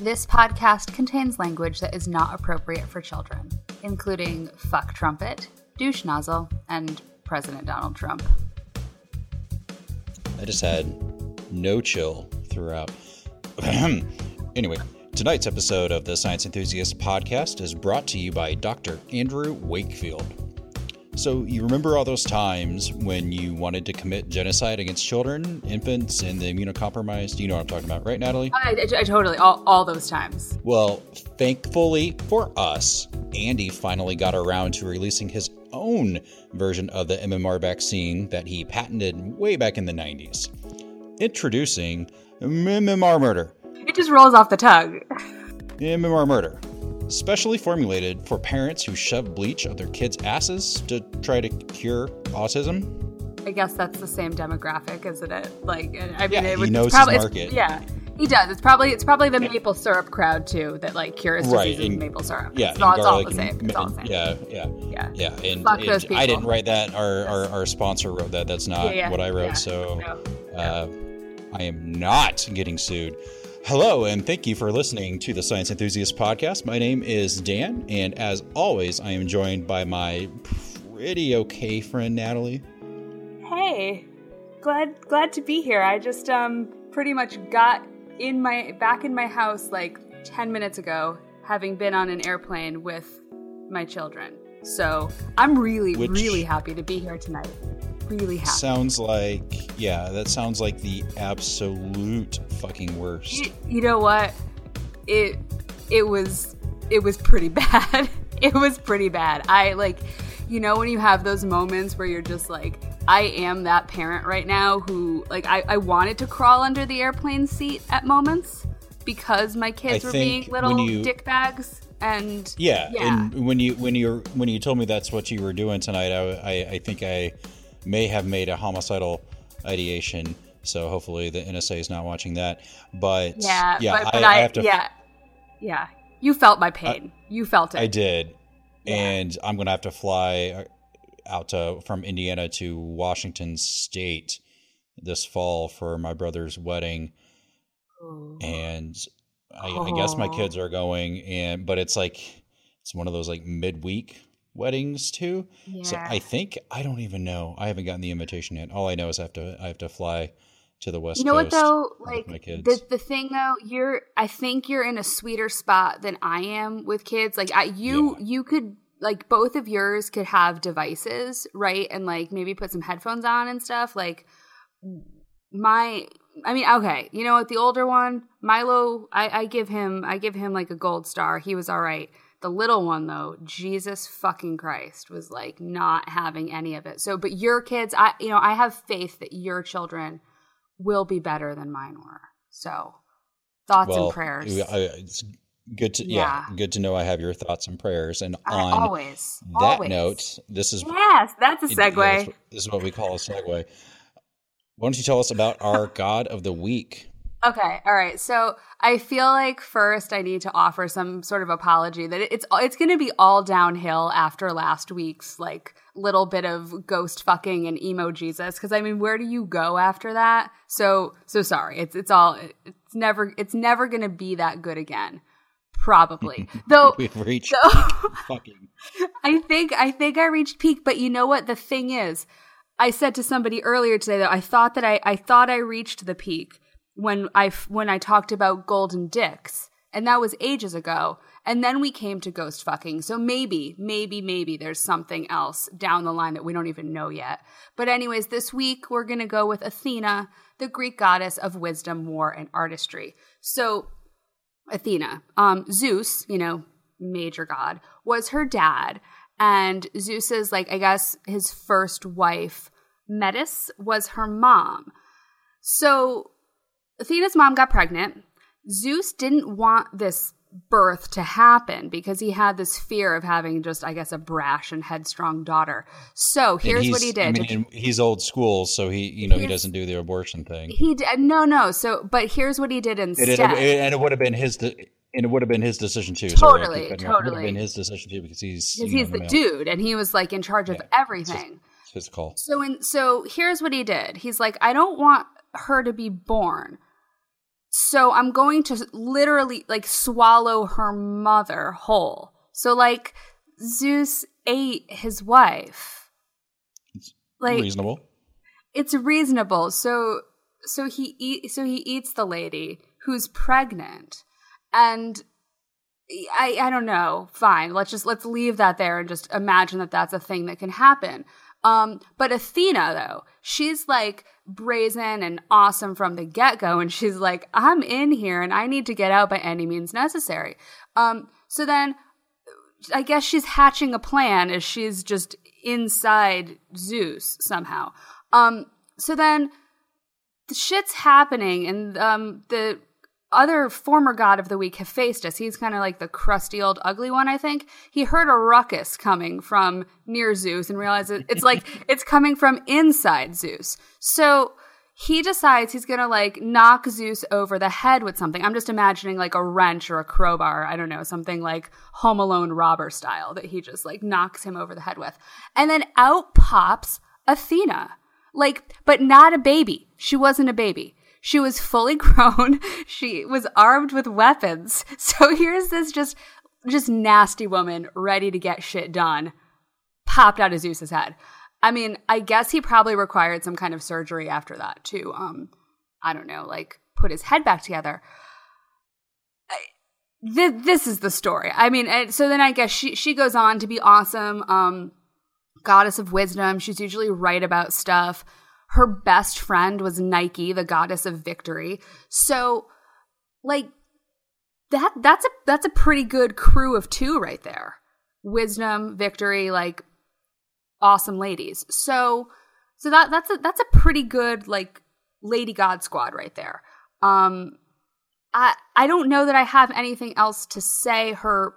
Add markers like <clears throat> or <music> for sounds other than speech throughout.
This podcast contains language that is not appropriate for children, including fuck trumpet, douche nozzle, and President Donald Trump. I just had no chill throughout. <clears throat> anyway, tonight's episode of the Science Enthusiast podcast is brought to you by Dr. Andrew Wakefield. So, you remember all those times when you wanted to commit genocide against children, infants, and the immunocompromised? You know what I'm talking about, right, Natalie? I, I, I totally, all, all those times. Well, thankfully for us, Andy finally got around to releasing his own version of the MMR vaccine that he patented way back in the 90s. Introducing MMR Murder. It just rolls off the tongue. MMR Murder. Specially formulated for parents who shove bleach up their kids' asses to try to cure autism. I guess that's the same demographic, isn't it? Like, I mean, Yeah, it he knows it's his market. Yeah, he does. It's probably it's probably the maple syrup crowd too that like cures Right, diseases and- with maple syrup. Yeah, it's, all, it's all the same. and- It's all the same. Yeah, yeah, yeah. yeah. And, Fuck and I didn't write that. Our, our our sponsor wrote that. That's not Yeah, yeah, what I wrote. So No. uh, I am not getting sued. Hello, and thank you for listening to the Science Enthusiast podcast. My name is Dan, and as always, I am joined by my pretty okay friend Natalie. Hey, glad glad to be here. I just um pretty much got in my back in my house like 10 minutes ago having been on an airplane with my children. So, I'm really Which- really happy to be here tonight. Really happy. Sounds like, yeah, that sounds like the absolute fucking worst. you, you know what? It it was it was pretty <laughs> bad. it was pretty bad. I like you know when you have those moments where you're just like I am that parent right now who like I, I wanted to crawl under the airplane seat at moments because my kids I were being little you- dick bags and Yeah, Yeah. and when you when you when you told me that's what you were doing tonight, I, I I think I may have made a homicidal ideation. So hopefully the NSA is not watching that. But yeah, yeah, but, but I, I, I have to. yeah yeah you felt my pain you felt it I did, Yeah. and I'm gonna have to fly uh, out to from Indiana to Washington State this fall for my brother's wedding, Ooh. and I, I guess my kids are going, and but it's like it's one of those like midweek weddings too. So I think I don't even know. I haven't gotten the invitation yet. All I know is I have to I have to fly to the west you know what though like my kids. the, the thing though you're i think you're in a sweeter spot than i am with kids like i you Yeah. you could like both of yours could have devices right and like maybe put some headphones on and stuff like my i mean okay you know what the older one milo i i give him i give him like a gold star he was all right the little one though jesus fucking christ was like not having any of it so but your kids i you know i have faith that your children will be better than mine were so thoughts well, and prayers it's good to yeah. Yeah. good to know I have your thoughts and prayers. And I- on always that always. note, this is yes that's a Yeah, segue what- this is what we call a segue. Why don't you tell us about our <laughs> God of the Week? Okay, all right. So I feel like first I need to offer some sort of apology that it's it's going to be all downhill after last week's like little bit of ghost fucking and emo Jesus because I mean where do you go after that? So so sorry. It's it's all it's never it's never going to be that good again. Probably. <laughs> Though We've reached so <laughs> fucking I think I think I reached peak, but you know what? The thing is, I said to somebody earlier today that I thought that I I thought I reached the peak when I when I talked about golden dicks, and that was ages ago. And then we came to ghost fucking. So maybe, maybe, maybe there's something else down the line that we don't even know yet. But anyways, this week we're gonna go with Athena, the Greek goddess of wisdom, war, and artistry. So Athena. Um, Zeus, you know, major god, was her dad. And Zeus's, like, I guess his first wife, Metis, was her mom. So Athena's mom got pregnant. Zeus didn't want this birth to happen because he had this fear of having just, I guess, a brash and headstrong daughter. So here's what he did. I mean, and he's old school, so he, you know, he doesn't do the abortion thing. he did, no, no. So, but here's what he did instead. it- it- and it would have been his, de- and it would have been his decision too. Sorry, Totally. It would have been his decision too because he's because he's the dude and he was like in charge of Yeah. everything. It's his call. So in so here's what he did. He's like, I don't want her to be born. So I'm going to literally like swallow her mother whole. So like Zeus ate his wife. Like Reasonable. it's reasonable. So so he eat so he eats the lady who's pregnant. And I I don't know. Fine. Let's just let's leave that there and just imagine that that's a thing that can happen. Um but Athena though, she's like brazen and awesome from the get-go and she's like I'm in here and I need to get out by any means necessary. Um so then I guess she's hatching a plan as she's just inside Zeus somehow. Um, so then the shit's happening, and um, the other former god of the week, Hephaestus, he's kind of like the crusty old ugly one, I think. He heard a ruckus coming from near Zeus and realized it's like <laughs> it's coming from inside Zeus. So he decides he's gonna like knock Zeus over the head with something. I'm just imagining like a wrench or a crowbar. I don't know, something like Home Alone robber style that he just like knocks him over the head with. And then out pops Athena. Like, but not a baby. She wasn't a baby. She was fully <laughs> grown. She was armed with weapons. So here's this just, just nasty woman ready to get shit done popped out of Zeus's head. I mean, I guess he probably required some kind of surgery after that to, um, I don't know, like put his head back together. This is the story. I mean, and so then I guess she she goes on to be awesome, um, goddess of wisdom. She's usually right about stuff. Her best friend was Nike, the goddess of victory. So, like that that's a that's a pretty good crew of two right there. Wisdom, victory, like awesome ladies. So so that that's a that's a pretty good like lady god squad right there. Um I I don't know that I have anything else to say her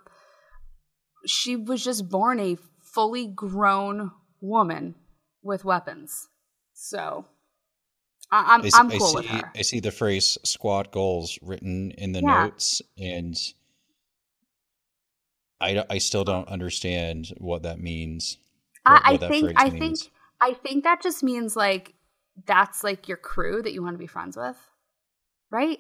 she was just born a fully grown woman with weapons. So I, I'm I'm I cool see, with her. I see the phrase squad goals written in the Yeah. notes, and I, I still don't understand what that means. what- I, I what that think I means. think I think that just means like that's like your crew that you want to be friends with, right?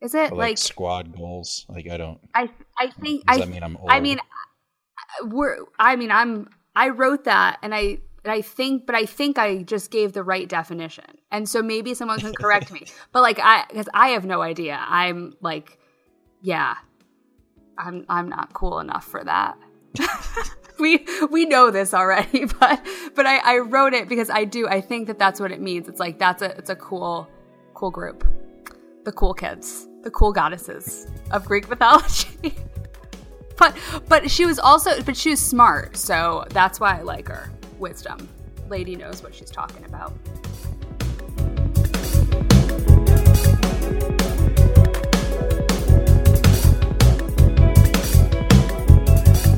Is it like, like squad goals. Like I don't. I I think Does I that mean I'm old? I mean uh, we're I mean I'm I wrote that and I and I think but I think I just gave the right definition. And so maybe someone can correct me. <laughs> But like I cuz I have no idea. I'm like yeah. I'm I'm not cool enough for that. <laughs> we we know this already, <laughs> but but I, I wrote it because I do I think that that's what it means. It's like that's a it's a cool cool group, the cool kids, the cool goddesses of Greek mythology. but but she was also but she was smart, so that's why I like her. Wisdom, lady knows what she's talking about.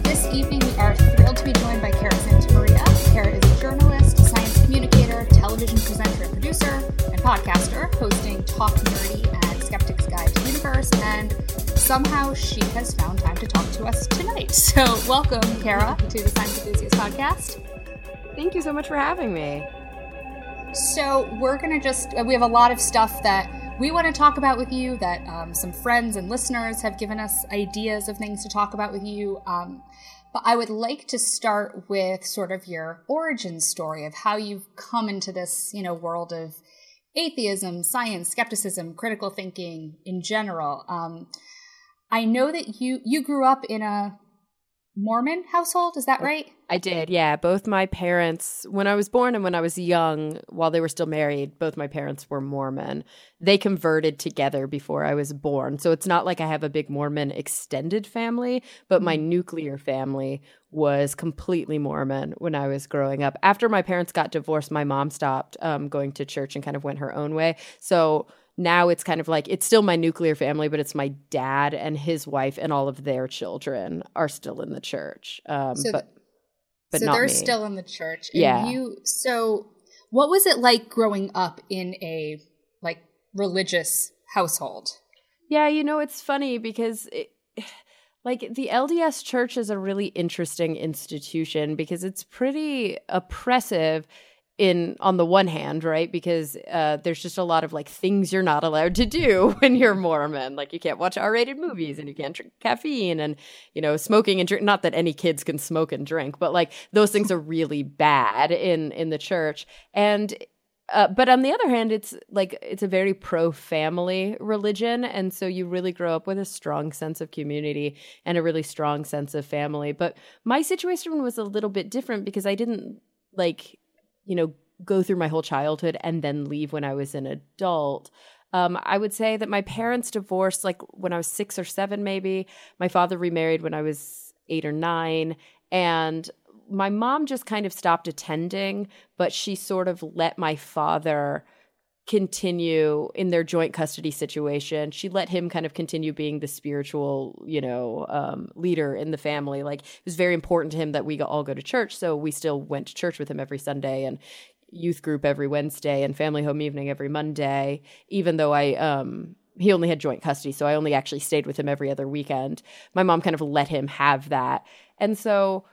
This evening, we are thrilled to be joined by Cara Santa Maria. Cara is a journalist, science communicator, television presenter and producer, and podcaster, hosting Talk Nerdy and Skeptic's Guide to the Universe. And somehow she has found time to talk to us tonight. <laughs> So, welcome, Cara, to the Science Enthusiast podcast. Thank you so much for having me. So we're gonna just uh, we have a lot of stuff that we want to talk about with you. That um, some friends and listeners have given us ideas of things to talk about with you. Um, but I would like to start with sort of your origin story of how you've come into this, you know, world of atheism, science, skepticism, critical thinking in general. Um, I know that you you grew up in a Mormon household. Is that right? I did, yeah. Both my parents, when I was born and when I was young, while they were still married, both my parents were Mormon. They converted together before I was born. So it's not like I have a big Mormon extended family, but my nuclear family was completely Mormon when I was growing up. After my parents got divorced, my mom stopped um, going to church and kind of went her own way. So now it's kind of like it's still my nuclear family, but it's my dad and his wife and all of their children are still in the church. Um, So- but but so they're me. still in the church. And Yeah. You so what was it like growing up in a like religious household? Yeah, you know, it's funny because it, <sighs> like the LDS church is a really interesting institution because it's pretty oppressive in on the one hand, right? Because uh, there's just a lot of like things you're not allowed to do <laughs> when you're Mormon. Like you can't watch R-rated movies and you can't drink caffeine and you know smoking and drink. Not that any kids can smoke and drink, but like those things are really bad in in the church. And uh, but on the other hand, it's like it's a very pro family religion. And so you really grow up with a strong sense of community and a really strong sense of family. But my situation was a little bit different because I didn't like, you know, go through my whole childhood and then leave when I was an adult. Um, I would say that my parents divorced like when I was six or seven, maybe. My father remarried when I was eight or nine. And my mom just kind of stopped attending, but she sort of let my father continue in their joint custody situation. She let him kind of continue being the spiritual, you know, um, leader in the family. Like it was very important to him that we all go to church, so we still went to church with him every Sunday and youth group every Wednesday and family home evening every Monday. Even though I um he only had joint custody, so I only actually stayed with him every other weekend. My mom kind of let him have that, and so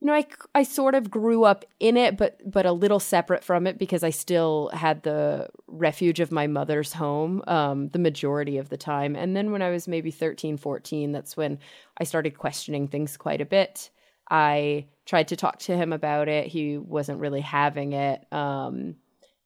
you know, I, I sort of grew up in it, but but a little separate from it because I still had the refuge of my mother's home um, the majority of the time. And then when I was maybe 13, 14, that's when I started questioning things quite a bit. I tried to talk to him about it. He wasn't really having it. Um,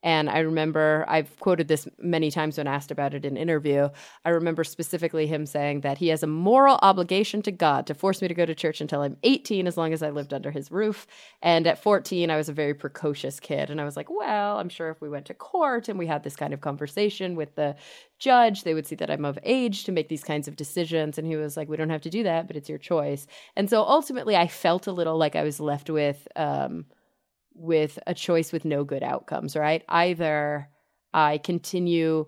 and I remember I've quoted this many times when asked about it in interview. I remember specifically him saying that he has a moral obligation to God to force me to go to church until I'm 18, as long as I lived under his roof. And at 14, I was a very precocious kid. And I was like, well, I'm sure if we went to court and we had this kind of conversation with the judge, they would see that I'm of age to make these kinds of decisions. And he was like, we don't have to do that, but it's your choice. And so ultimately, I felt a little like I was left with, um, with a choice with no good outcomes, right? Either I continue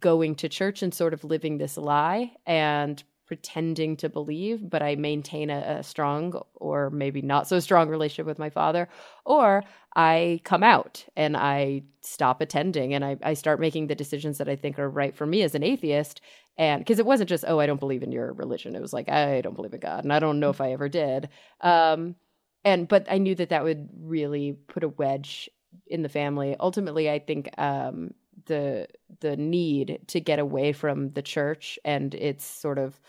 going to church and sort of living this lie and pretending to believe, but I maintain a, a strong or maybe not so strong relationship with my father, or I come out and I stop attending and I, I start making the decisions that I think are right for me as an atheist. And because it wasn't just, oh, I don't believe in your religion. It was like, I don't believe in God. And I don't know if I ever did. Um, and but I knew that that would really put a wedge in the family. Ultimately, I think um, the the need to get away from the church and its sort of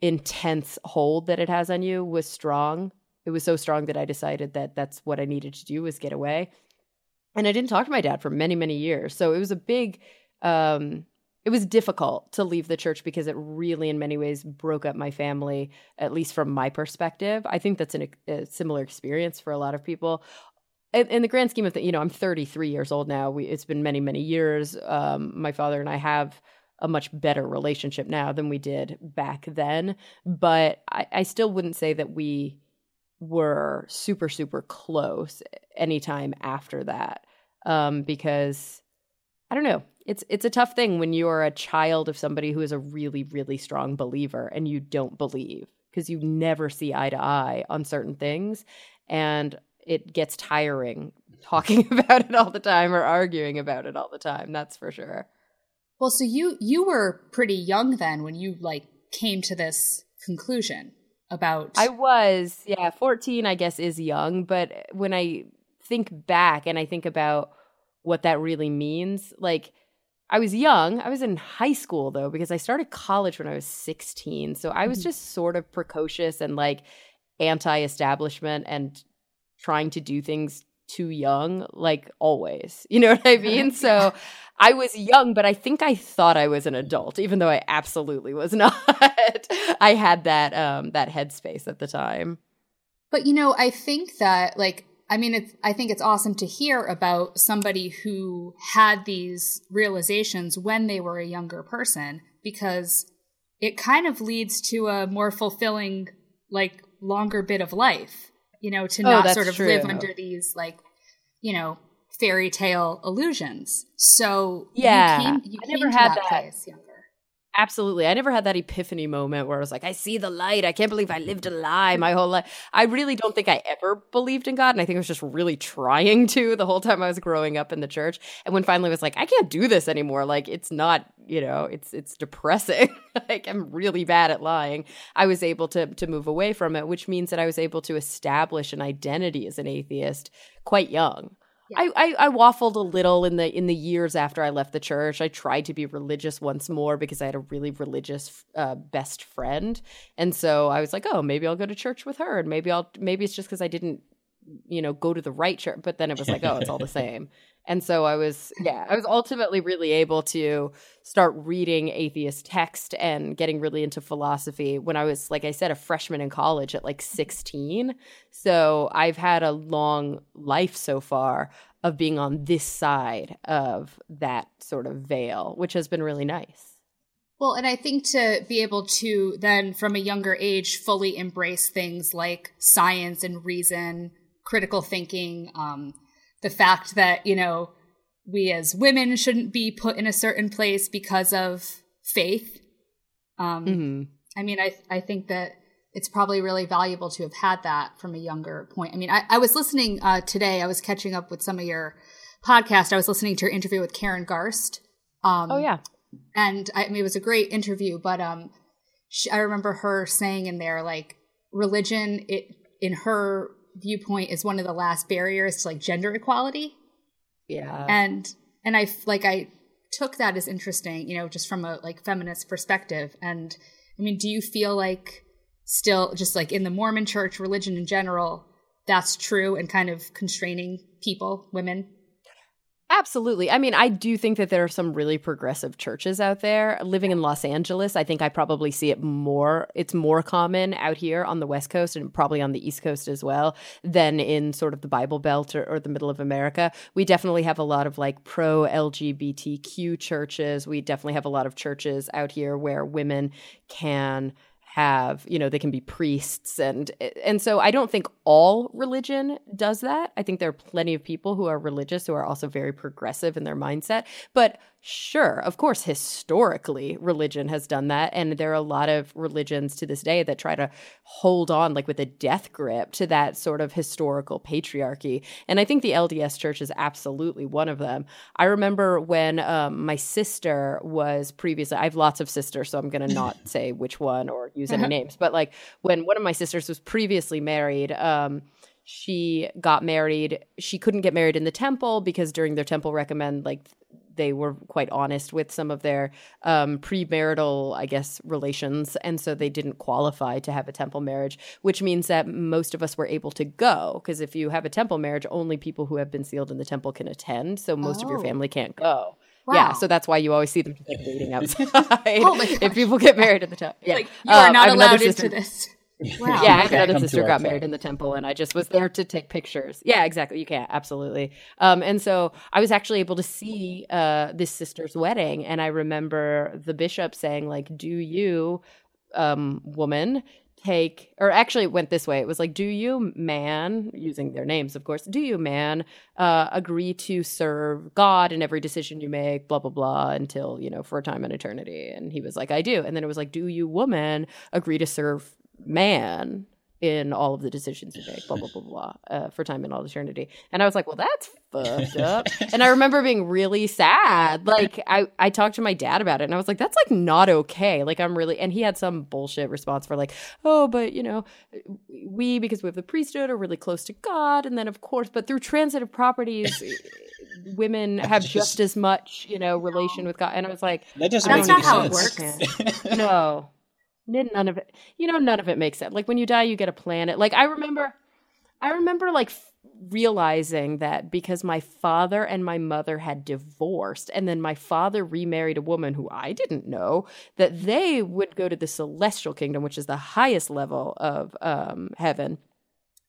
intense hold that it has on you was strong. It was so strong that I decided that that's what I needed to do was get away. And I didn't talk to my dad for many many years, so it was a big. Um, it was difficult to leave the church because it really, in many ways, broke up my family, at least from my perspective. I think that's an, a similar experience for a lot of people. In, in the grand scheme of things, you know, I'm 33 years old now. We, it's been many, many years. Um, my father and I have a much better relationship now than we did back then. But I, I still wouldn't say that we were super, super close anytime after that um, because I don't know. It's it's a tough thing when you're a child of somebody who is a really really strong believer and you don't believe because you never see eye to eye on certain things and it gets tiring <laughs> talking <laughs> about it all the time or arguing about it all the time. That's for sure. Well, so you you were pretty young then when you like came to this conclusion about I was, yeah, 14 I guess is young, but when I think back and I think about what that really means, like I was young. I was in high school though because I started college when I was 16. So I was just sort of precocious and like anti-establishment and trying to do things too young like always. <laughs> You know what I <laughs> mean? so I was young, but I think I thought I was an adult even though I absolutely was <laughs> not. I had that um that headspace at the time. But you know, I think that like I mean it's I think it's awesome to hear about somebody who had these realizations when they were a younger person because it kind of leads to a more fulfilling like longer bit of life, you know, to Oh, not sort of live under these like, you know, fairy tale illusions. So Yeah. you came, you I never had that, that. place younger. Absolutely. I never had that epiphany moment where I was like, I see the light. I can't believe I lived a lie my whole life. I really don't think I ever believed in God. And I think I was just really trying to the whole time I was growing up in the church. And when finally I was like, I can't do this anymore. Like it's not, you know, it's it's depressing. <laughs> like I'm really bad at lying. I was able to to move away from it, which means that I was able to establish an identity as an atheist quite young. I, I, I waffled a little in the in the years after I left the church. I tried to be religious once more because I had a really religious uh, best friend, and so I was like, oh, maybe I'll go to church with her, and maybe I'll maybe it's just because I didn't, you know, go to the right church. But then it was like, oh, it's all the <laughs> same. And so I was, yeah, I was ultimately really able to start reading atheist text and getting really into philosophy when I was, like I said, a freshman in college at like 16. So I've had a long life so far of being on this side of that sort of veil, which has been really nice. Well, and I think to be able to then, from a younger age, fully embrace things like science and reason, critical thinking, um, the fact that, you know, we as women shouldn't be put in a certain place because of faith. Um, hmm I mean, I, I think that it's probably really valuable to have had that from a younger point. I mean, I, I was listening uh, today, I was catching up with some of your podcast. I was listening to your interview with Karen Garst. Um, Oh, yeah. and I, I mean it was a great interview but um she, i remember her saying in there like religion it in her viewpoint is one of the last barriers to like gender equality. Yeah. and and i like i took that as interesting you know just from a like feminist perspective. And i mean do you feel like still just like in the mormon church religion in general that's true and kind of constraining people women Absolutely. I mean, I do think that there are some really progressive churches out there. Living in Los Angeles, I think I probably see it more. It's more common out here on the West Coast and probably on the East Coast as well than in sort of the Bible Belt or, or the middle of America. We definitely have a lot of like pro LGBTQ churches. We definitely have a lot of churches out here where women can have you know they can be priests and and so i don't think all religion does that. I think there are plenty of people who are religious who are also very progressive in their mindset. But sure of course historically religion has done that. And there are a lot of religions to this day that try to hold on like with a death grip to that sort of historical patriarchy. And i think the lds church is absolutely one of them. I remember when um, my sister was previously i have lots of sisters so i'm going to not <laughs> say which one or use any names but like when one of my sisters was previously married um, she got married she couldn't get married in the temple because during their temple recommend like they were quite honest with some of their um, premarital, I guess, relations. And so they didn't qualify to have a temple marriage, which means that most of us were able to go. Because if you have a temple marriage, only people who have been sealed in the temple can attend. So most of your Oh. family can't go. Wow. Yeah, so that's why you always see them just, like waiting <laughs> outside Oh <laughs> if people get married at the temple. Yeah. like you are Um, not allowed into this <laughs> wow yeah, I have Okay. another to sister got married in the temple, and I just was there to take pictures. Yeah, exactly. You can't absolutely. Um, and so I was actually able to see uh, this sister's wedding, and I remember the bishop saying, like, "Do you, um, woman?" Take, or actually, it went this way. It was like, do you, man, using their names, of course, do you, man, uh, agree to serve God in every decision you make, blah, blah, blah, until, you know, for a time and eternity? And he was like, I do. And then it was like, do you, woman, agree to serve man in all of the decisions you make, blah blah blah blah, uh, for time and all eternity. And I was like, well, that's fucked up. and I remember being really sad. Like I I talked to my dad about it, and I was like, that's like not okay. Like I'm really, and he had some bullshit response for like, oh, but you know, we because we have the priesthood are really close to God, and then of course, but through transitive properties. Women have just- just as much, you know, relation with God, and I was like, That doesn't That's make not any how it sense. works. <laughs> no none of it you know none of it makes sense. Like when you die you get a planet. Like i remember i remember like f- realizing that because my father and my mother had divorced and then my father remarried a woman who i didn't know that they would go to the celestial kingdom which is the highest level of um, heaven.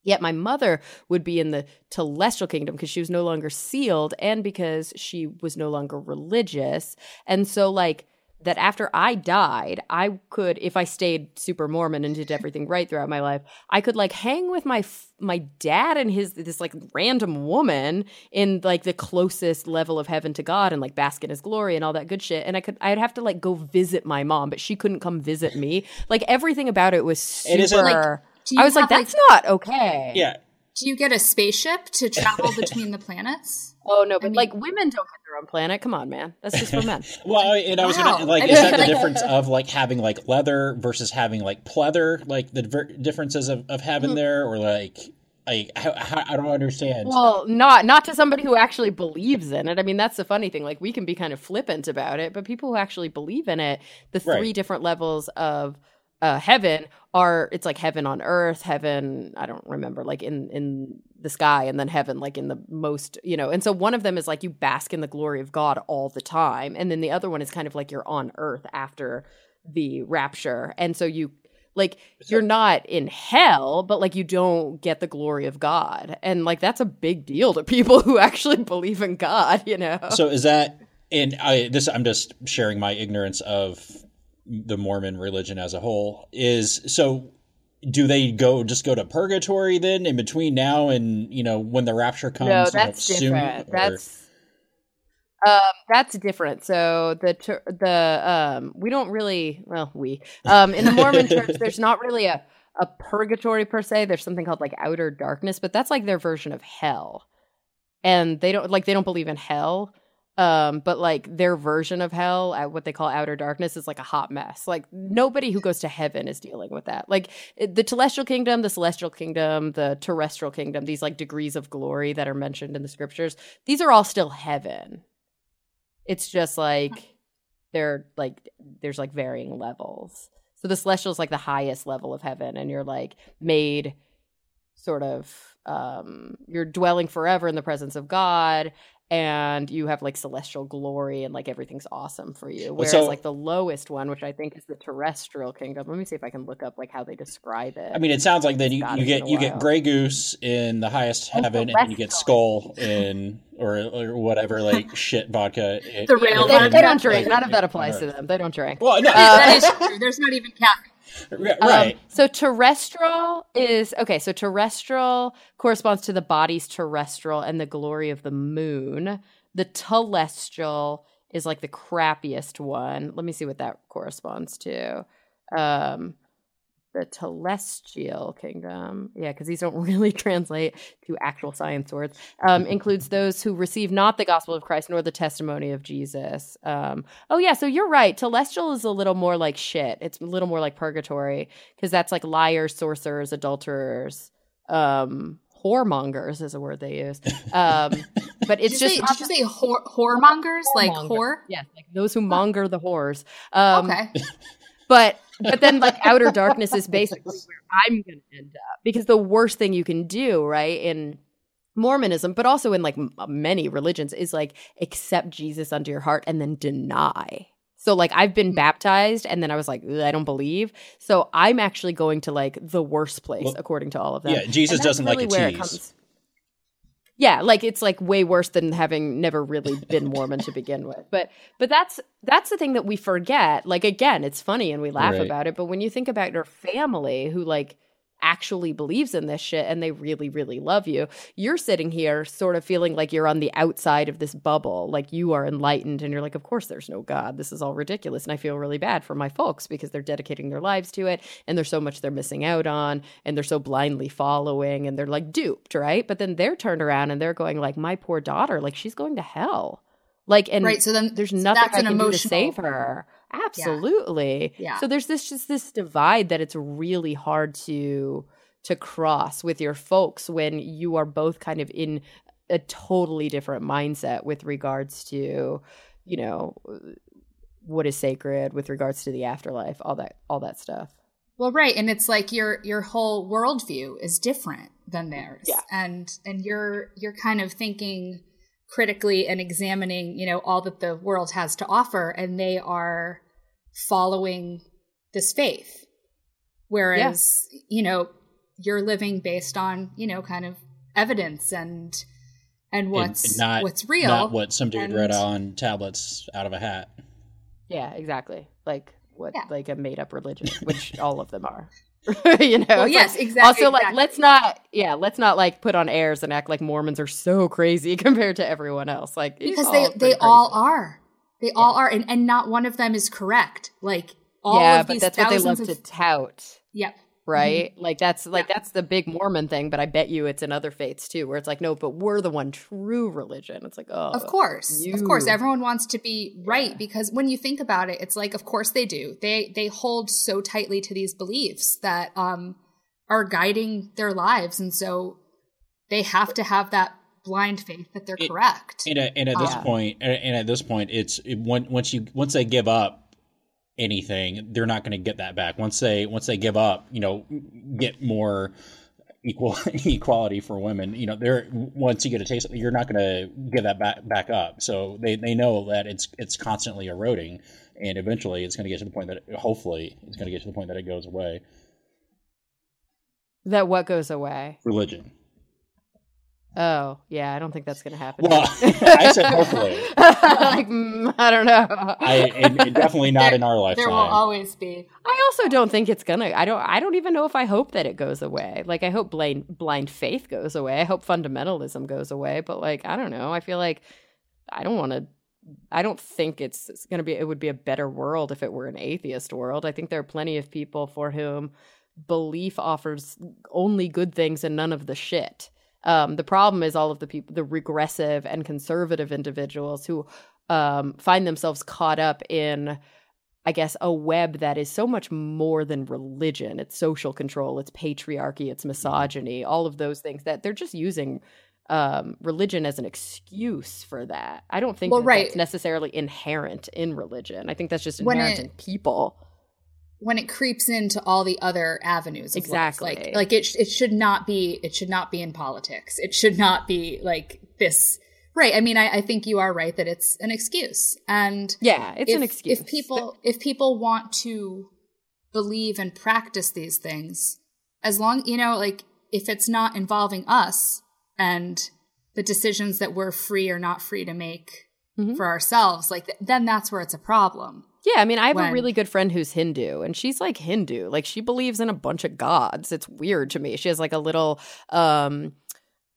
Yet my mother would be in the telestial kingdom because she was no longer sealed and because she was no longer religious. And so, like, that after I died, I could, if I stayed super Mormon and did everything right throughout my life, I could like hang with my f- my dad and his this like random woman in like the closest level of heaven to God and like bask in His glory and all that good shit. And I could, I'd have to like go visit my mom, but she couldn't come visit me. Like everything about it was super. It isn't, like, I was like, have, that's not okay. Yeah. Do you get a spaceship to travel between the planets? <laughs> Oh no, but mean- like women don't get their own planet. Come on, man. That's just for men. <laughs> Well, and I was Wow. gonna like, is that the <laughs> difference of like having like leather versus having like pleather? Like the ver- differences of, of having mm-hmm. there, or like, like how, how, I don't understand. Well, not not to somebody who actually believes in it. I mean, that's the funny thing. Like we can be kind of flippant about it, but people who actually believe in it, the three Right. different levels of uh, heaven are it's like heaven on earth, heaven. I don't remember, like in in the sky, and then heaven, like in the most, you know. And so one of them is like you bask in the glory of God all the time, and then the other one is kind of like you're on earth after the rapture, and so you like you're not in hell but like you don't get the glory of god and like that's a big deal to people <laughs> who actually believe in god you know So is that? And I this I'm just sharing my ignorance of the Mormon religion as a whole. Is so. Do they go just go to purgatory then in between now and you know when the rapture comes? no you know, that's soon, different that's um that's different so the the um we don't really well we um in the mormon <laughs> church there's not really a a purgatory per se there's something called like outer darkness but that's like their version of hell and they don't like they don't believe in hell um but like their version of hell uh, what they call outer darkness is like a hot mess. Like nobody who goes to heaven is dealing with that. Like the celestial kingdom the celestial kingdom the terrestrial kingdom these like degrees of glory that are mentioned in the scriptures these are all still heaven. It's just like they're like there's like varying levels. So the celestial is like the highest level of heaven and you're like made sort of um you're dwelling forever in the presence of god and you have like celestial glory and like everything's awesome for you whereas so- like the lowest one which i think is the terrestrial kingdom let me see if i can look up like how they describe it I mean, it sounds like then you, you get you get. Grey Goose in the highest Oh, heaven, and you get Skull in or or whatever like <laughs> shit vodka. in- The rail they, they don't drink none of that applies to them they don't drink Well, no, uh, that is <laughs> true. There's not even caffeine. Right. Um, so terrestrial is okay. So terrestrial corresponds to the body's terrestrial and the glory of the moon. The telestial is like the crappiest one. Let me see what that corresponds to. Um, the telestial kingdom, yeah, because these don't <laughs> really translate to actual science words. Um, <laughs> includes those who receive not the gospel of Christ nor the testimony of Jesus. Um, oh yeah, so you're right. Telestial is a little more like shit. It's a little more like purgatory because that's like liars, sorcerers, adulterers, um, whoremongers is a word they use. Um, <laughs> but it's Did just say, did you say whore, whoremongers? Like whore? Yes, like those who monger the whores. Um, okay. but but then like <laughs> outer darkness is basically where I'm gonna end up because the worst thing you can do, right, in Mormonism, but also in like m- uh, many religions, is like accept Jesus under your heart and then deny. So like I've been mm-hmm. baptized and then I was like I don't believe. So I'm actually going to like the worst place Well, according to all of them. yeah, Jesus doesn't like a where it comes- yeah, like it's like way worse than having never really been <laughs> Mormon to begin with. But but that's that's the thing that we forget. Like again, it's funny and we laugh Right. about it, but when you think about your family who like actually believes in this shit and they really really love you, you're sitting here sort of feeling like you're on the outside of this bubble, like you are enlightened and you're like of course there's no god. This is all ridiculous and I feel really bad for my folks because they're dedicating their lives to it and there's so much they're missing out on and they're so blindly following and they're like duped, right? But then they're turned around and they're going like my poor daughter, like she's going to hell. Like and Right. So then there's so nothing that's I an can do to save her. Absolutely. Yeah. So there's this just this divide that it's really hard to to cross with your folks when you are both kind of in a totally different mindset with regards to, you know, uh, what is sacred with regards to the afterlife, all that all that stuff. Well, right, and it's like your your whole worldview is different than mm, theirs, Yeah. and and you're you're kind of thinking critically and examining, you know, all that the world has to offer, and they are following this faith, whereas you know you're living based on you know kind of evidence and and And- what's and not what's real, not what some dude read on tablets out of a hat. Yeah, exactly. Like what Yeah. like a made up religion, which all of them are. <laughs> you know. Well, yes, like- exactly, Also, like exactly. let's not, yeah, let's not like put on airs and act like Mormons are so crazy <laughs> compared to everyone else. Like because they they all are. They all are, and and not one of them is correct. Like all yeah, of but these that's what they love of to tout. yep. Right? Like that's like Yeah. that's the big Mormon thing, but I bet you it's in other faiths too, where it's like, no, but we're the one true religion. It's like, oh, Of course, of course, everyone wants to be right because when you think about it, it's like, of course they do. They they hold so tightly to these beliefs that um are guiding their lives, and so they have to have that blind faith that they're It- correct. And at, and at this Yeah. point, and and at this point, it's it, when- once you once they give up anything, they're not going to get that back. Once they once they give up, you know, get more equal <laughs> equality for women. You know, they're once you get a taste, of it, you're not going to give that back back up. So they they know that it's it's constantly eroding, and eventually it's going to get to the point that hopefully it's going to get to the point that it goes away. that what goes away? Religion. Oh, yeah, I don't think that's gonna happen. Well, <laughs> I said hopefully. <laughs> like, mm, I don't know. I and, and definitely not in our lifetime. there lifetime. will always be. I also don't think it's gonna. I don't. I don't even know if I hope that it goes away. Like I hope blind blind faith goes away. I hope fundamentalism goes away. But like I don't know. I feel like I don't want to. I don't think it's, it's gonna be. It would be a better world if it were an atheist world. I think there are plenty of people for whom belief offers only good things and none of the shit. Um, the problem is all of the people, the regressive and conservative individuals who um, find themselves caught up in I guess, a web that is so much more than religion. It's social control, it's patriarchy, it's misogyny, all of those things that they're just using um, religion as an excuse for that. I don't think Well, that right. that's necessarily inherent in religion. I think that's just inherent it- in people. When it creeps into all the other avenues of life. Exactly. like like it it should not be it should not be in politics it should not be like this right i mean i, I think you are right that it's an excuse and Yeah, it's if, an excuse. if people if people want to believe and practice these things as long you know like if it's not involving us and the decisions that we're free or not free to make Mhm. for ourselves like th- then that's where it's a problem Yeah, I mean, I have a really good friend who's Hindu, and she's like Hindu. Like she believes in a bunch of gods. It's weird to me. She has like a little um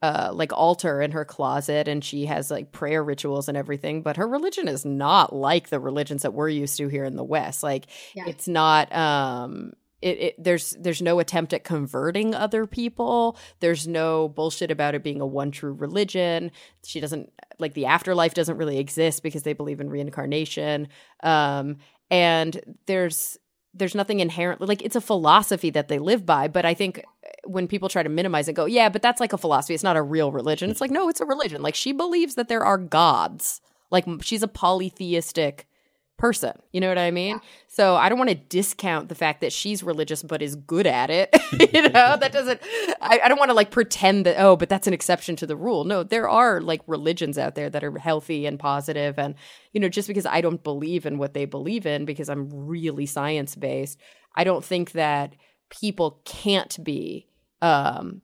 uh like altar in her closet and she has like prayer rituals and everything, but her religion is not like the religions that we're used to here in the West. Like Yeah. it's not um it, it there's there's no attempt at converting other people. There's no bullshit about it being a one true religion. She doesn't like the afterlife doesn't really exist because they believe in reincarnation. Um, and there's there's nothing inherently like it's a philosophy that they live by. But I think when people try to minimize it, go, yeah, but that's like a philosophy. It's not a real religion. It's like no, it's a religion. Like she believes that there are gods. Like she's a polytheistic person. You know what I mean? So I don't want to discount the fact that she's religious but is good at it. <laughs> you know, <laughs> that doesn't I, I don't want to like pretend that, oh, but that's an exception to the rule. No, there are like religions out there that are healthy and positive and you know, just because I don't believe in what they believe in because I'm really science based, I don't think that people can't be um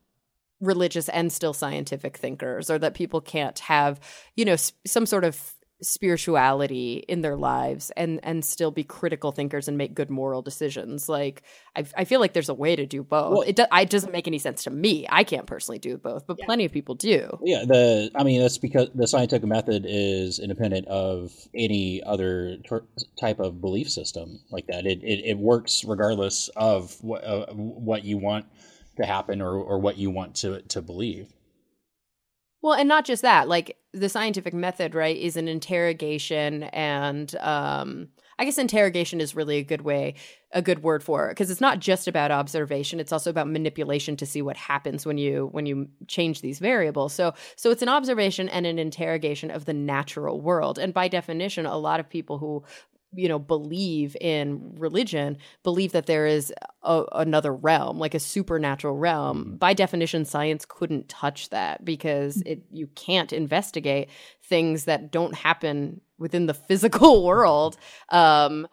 religious and still scientific thinkers or that people can't have you know some sort of spirituality in their lives and and still be critical thinkers and make good moral decisions. Like i, I feel like there's a way to do both. Well- it, do, it doesn't make any sense to me. I can't personally do both but plenty of people do. Yeah, the I mean that's because the scientific method is independent of any other ter- type of belief system like that. It it, it works regardless of what uh, what you want to happen or, or what you want to to believe. Well, and not just that, like the scientific method, right, is an interrogation and um I guess interrogation is really a good way, a good word for it because it's not just about observation, it's also about manipulation to see what happens when you when you change these variables. So so it's an observation and an interrogation of the natural world. And by definition, a lot of people who you know believe in religion believe that there is a, another realm like a supernatural realm. By definition science couldn't touch that because it you can't investigate things that don't happen within the <laughs> physical world. Um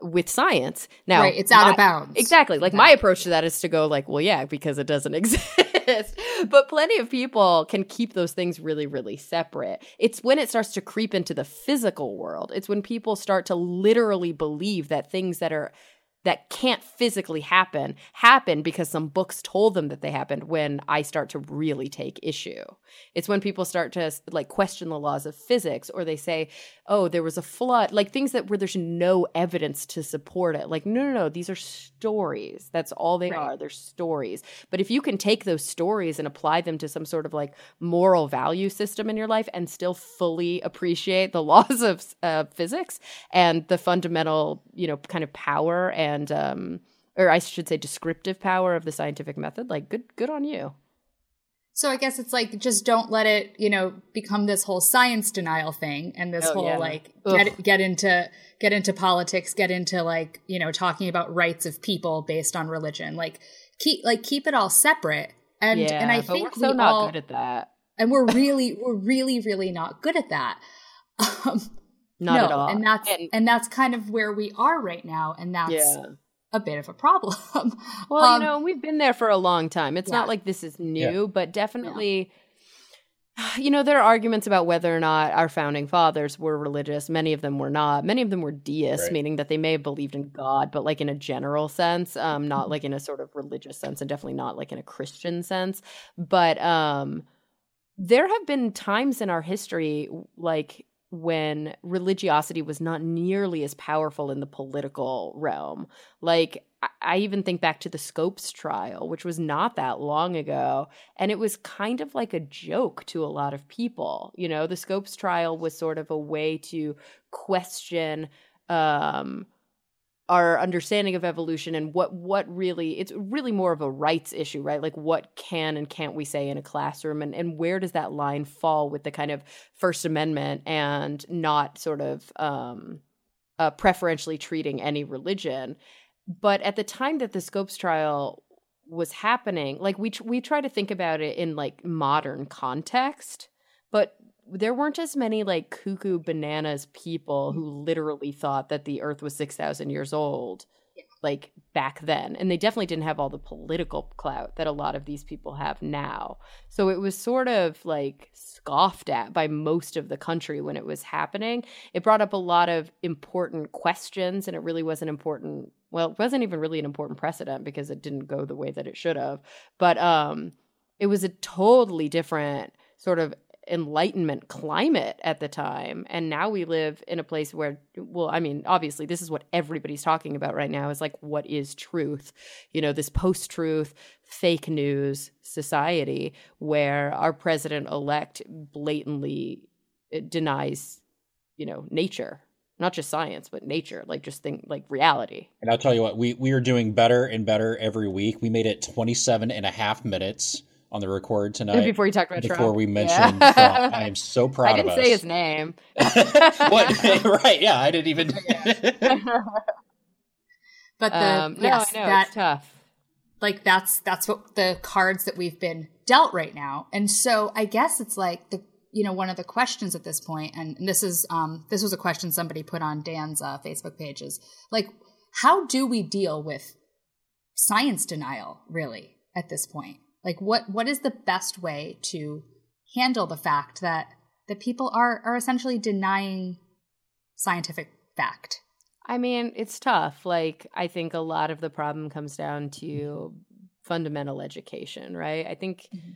with science. Now, Right, it's out of bounds. Exactly. Like my approach to that is to go like, well, yeah, because it doesn't <laughs> exist. but plenty of people can keep those things really, really separate. It's when it starts to creep into the physical world. It's when people start to literally believe that things that are that can't physically happen happen because some books told them that they happened when I start to really take issue. It's when people start to like question the laws of physics or they say, "Oh, there was a flood." Like things that where there's no evidence to support it. Like, no, no, no, these are stories. That's all they Right. are. They're stories. But if you can take those stories and apply them to some sort of like moral value system in your life and still fully appreciate the <laughs> laws of uh, physics and the fundamental, you know, kind of power and um or I should say descriptive power of the scientific method, like good good on you. So I guess it's like just don't let it, you know, become this whole science denial thing and this Oh, whole yeah. like get get into get into politics, get into like, you know, talking about rights of people based on religion. Like keep like keep it all separate. And yeah, and I think we're so we not all, good at that. and we're <laughs> really we're really really not good at that. Um Not no, at all. And that's And- and that's kind of where we are right now and that's yeah. a bit of a problem. <laughs> Well, Um, you know, we've been there for a long time. It's Yeah. not like this is new, but definitely, <sighs> you know, there are arguments about whether or not our founding fathers were religious. Many of them were not. Many of them were deists, Right. meaning that they may have believed in God, but like in a general sense, um, Mm-hmm. not like in a sort of religious sense, and definitely not like in a Christian sense. But um, there have been times in our history, like when religiosity was not nearly as powerful in the political realm. Like, I- even think back to the Scopes trial, which was not that long ago. And it was kind of like a joke to a lot of people. You know, the Scopes trial was sort of a way to question um, our understanding of evolution and what what really it's really more of a rights issue right? Like what can and can't we say in a classroom? And and where does that line fall with the kind of first amendment and not sort of um uh, preferentially treating any religion? But at the time that the scopes trial was happening like we we try to think about it in like modern context but there weren't as many like cuckoo bananas people who literally thought that the earth was 6000 years old like back then. And they definitely didn't have all the political clout that a lot of these people have now. So it was sort of like scoffed at by most of the country when it was happening. It brought up a lot of important questions and it really was an important well it wasn't even really an important precedent because it didn't go the way that it should have. But um it was a totally different sort of enlightenment climate at the time. And now we live in a place where well i mean obviously this is what everybody's talking about right now is like what is truth? You know this post-truth fake news society where our president elect blatantly uh, denies you know nature not just science but nature like just think like reality. And I'll tell you what, we, we are doing better and better every week. We made it 27 and a half minutes on the record tonight. before you talked about it. before Trump. we Yeah. mentioned Trump. <laughs> I am so proud of him. i didn't of say his name <laughs> what? <laughs> right, yeah, I didn't even. but the um, no yes, i know that it's tough like that's that's what the cards that we've been dealt right now and so i guess it's like the you know one of the questions at this point and, and this is um this was a question somebody put on dan's uh, facebook pages. like how do we deal with science denial really at this point like what what is the best way to handle the fact that that people are are essentially denying scientific fact I mean, it's tough. Like, I think a lot of the problem comes down to fundamental education, right? I think mm-hmm.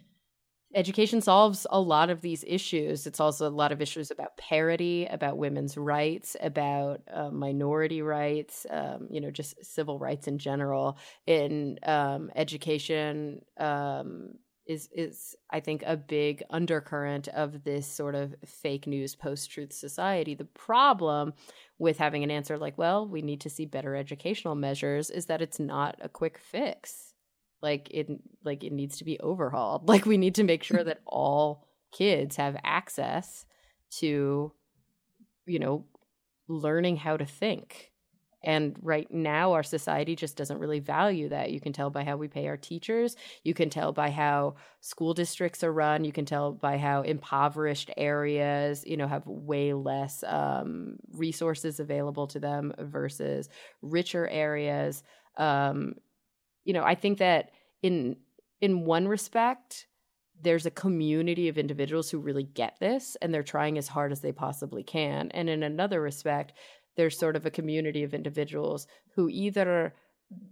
Education solves a lot of these issues. It's also a lot of issues about parity, about women's rights, about uh, minority rights, um, you know, just civil rights in general. In um, education, um, is is I think a big undercurrent of this sort of fake news post truth society. The problem with having an answer like, well, we need to see better educational measures is that it's not a quick fix. Like it like it needs to be overhauled. <laughs> Like we need to make sure that all kids have access to you know learning how to think And right now, our society just doesn't really value that. You can tell by how we pay our teachers. You can tell by how school districts are run. You can tell by how impoverished areas, you know, have way less um, resources available to them versus richer areas. Um, you know, I think that in in one respect, there's a community of individuals who really get this and they're trying as hard as they possibly can. And in another respect, there's sort of a community of individuals who either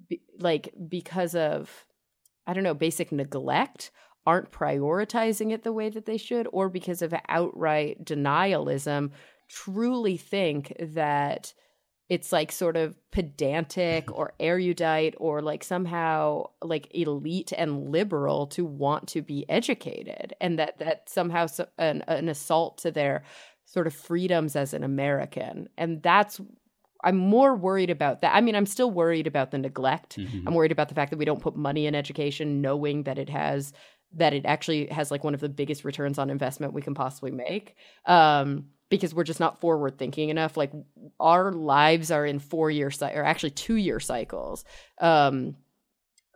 be, like because of I don't know, basic neglect aren't prioritizing it the way that they should or because of outright denialism truly think that it's like sort of pedantic or erudite or like somehow like elite and liberal to want to be educated and that that somehow an, an assault to their sort of freedoms as an american. And that's i'm more worried about that. I mean i'm still worried about the neglect. Mm-hmm. i'm worried about the fact that we don't put money in education knowing that it has that it actually has like one of the biggest returns on investment we can possibly make. Um because we're just not forward thinking enough. Like our lives are in four year cycle, or actually two year cycles. Um,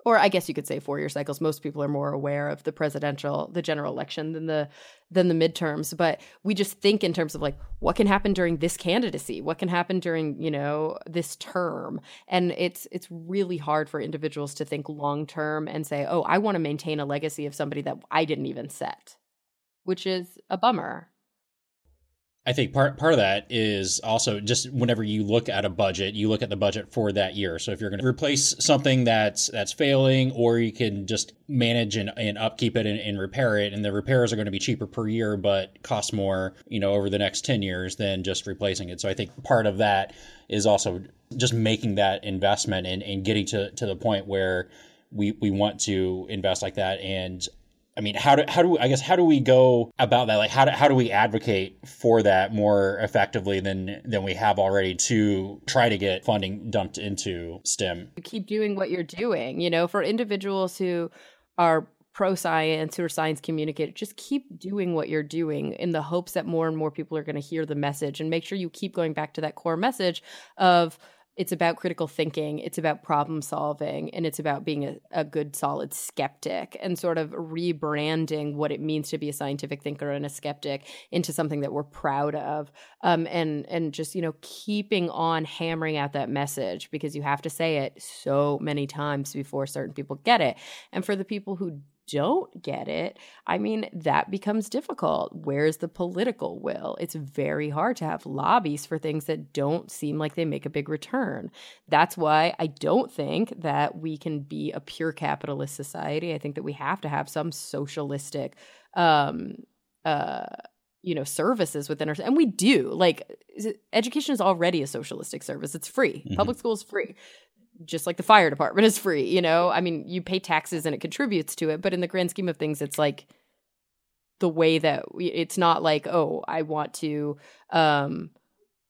or I guess you could say four year cycles. Most people are more aware of the presidential, the general election than the than the midterms. But we just think in terms of like what can happen during this candidacy, what can happen during you know this term, and it's it's really hard for individuals to think long term and say, oh, I want to maintain a legacy of somebody that I didn't even set, which is a bummer. I think part part of that is also just whenever you look at a budget, you look at the budget for that year. So if you're going to replace something that's that's failing, or you can just manage and, and upkeep it and, and, repair it, and the repairs are going to be cheaper per year, but cost more, you know, over the next ten years than just replacing it. So I think part of that is also just making that investment and, and getting to to the point where we we want to invest like that and I mean, how do how do I guess how do we go about that? Like, how do how do we advocate for that more effectively than than we have already to try to get funding dumped into STEM? You keep doing what you're doing. You know, for individuals who are pro science who are science communicators, just keep doing what you're doing in the hopes that more and more people are going to hear the message, and make sure you keep going back to that core message of it's about critical thinking it's about problem solving and it's about being a, a, good solid skeptic and sort of rebranding what it means to be a scientific thinker and a skeptic into something that we're proud of um, and and just you know keeping on hammering out that message because you have to say it so many times before certain people get it. And for the people who don't get it, I mean, that becomes difficult. Where's the political will? It's very hard to have lobbies for things that don't seem like they make a big return. That's why I don't think that we can be a pure capitalist society. I think that we have to have some socialistic um uh you know services within our and we do like education is already a socialistic service it's free mm-hmm. public school is free just like the fire department is free, you know? I mean, you pay taxes and it contributes to it, but in the grand scheme of things, it's like the way that we, it's not like, oh, I want to um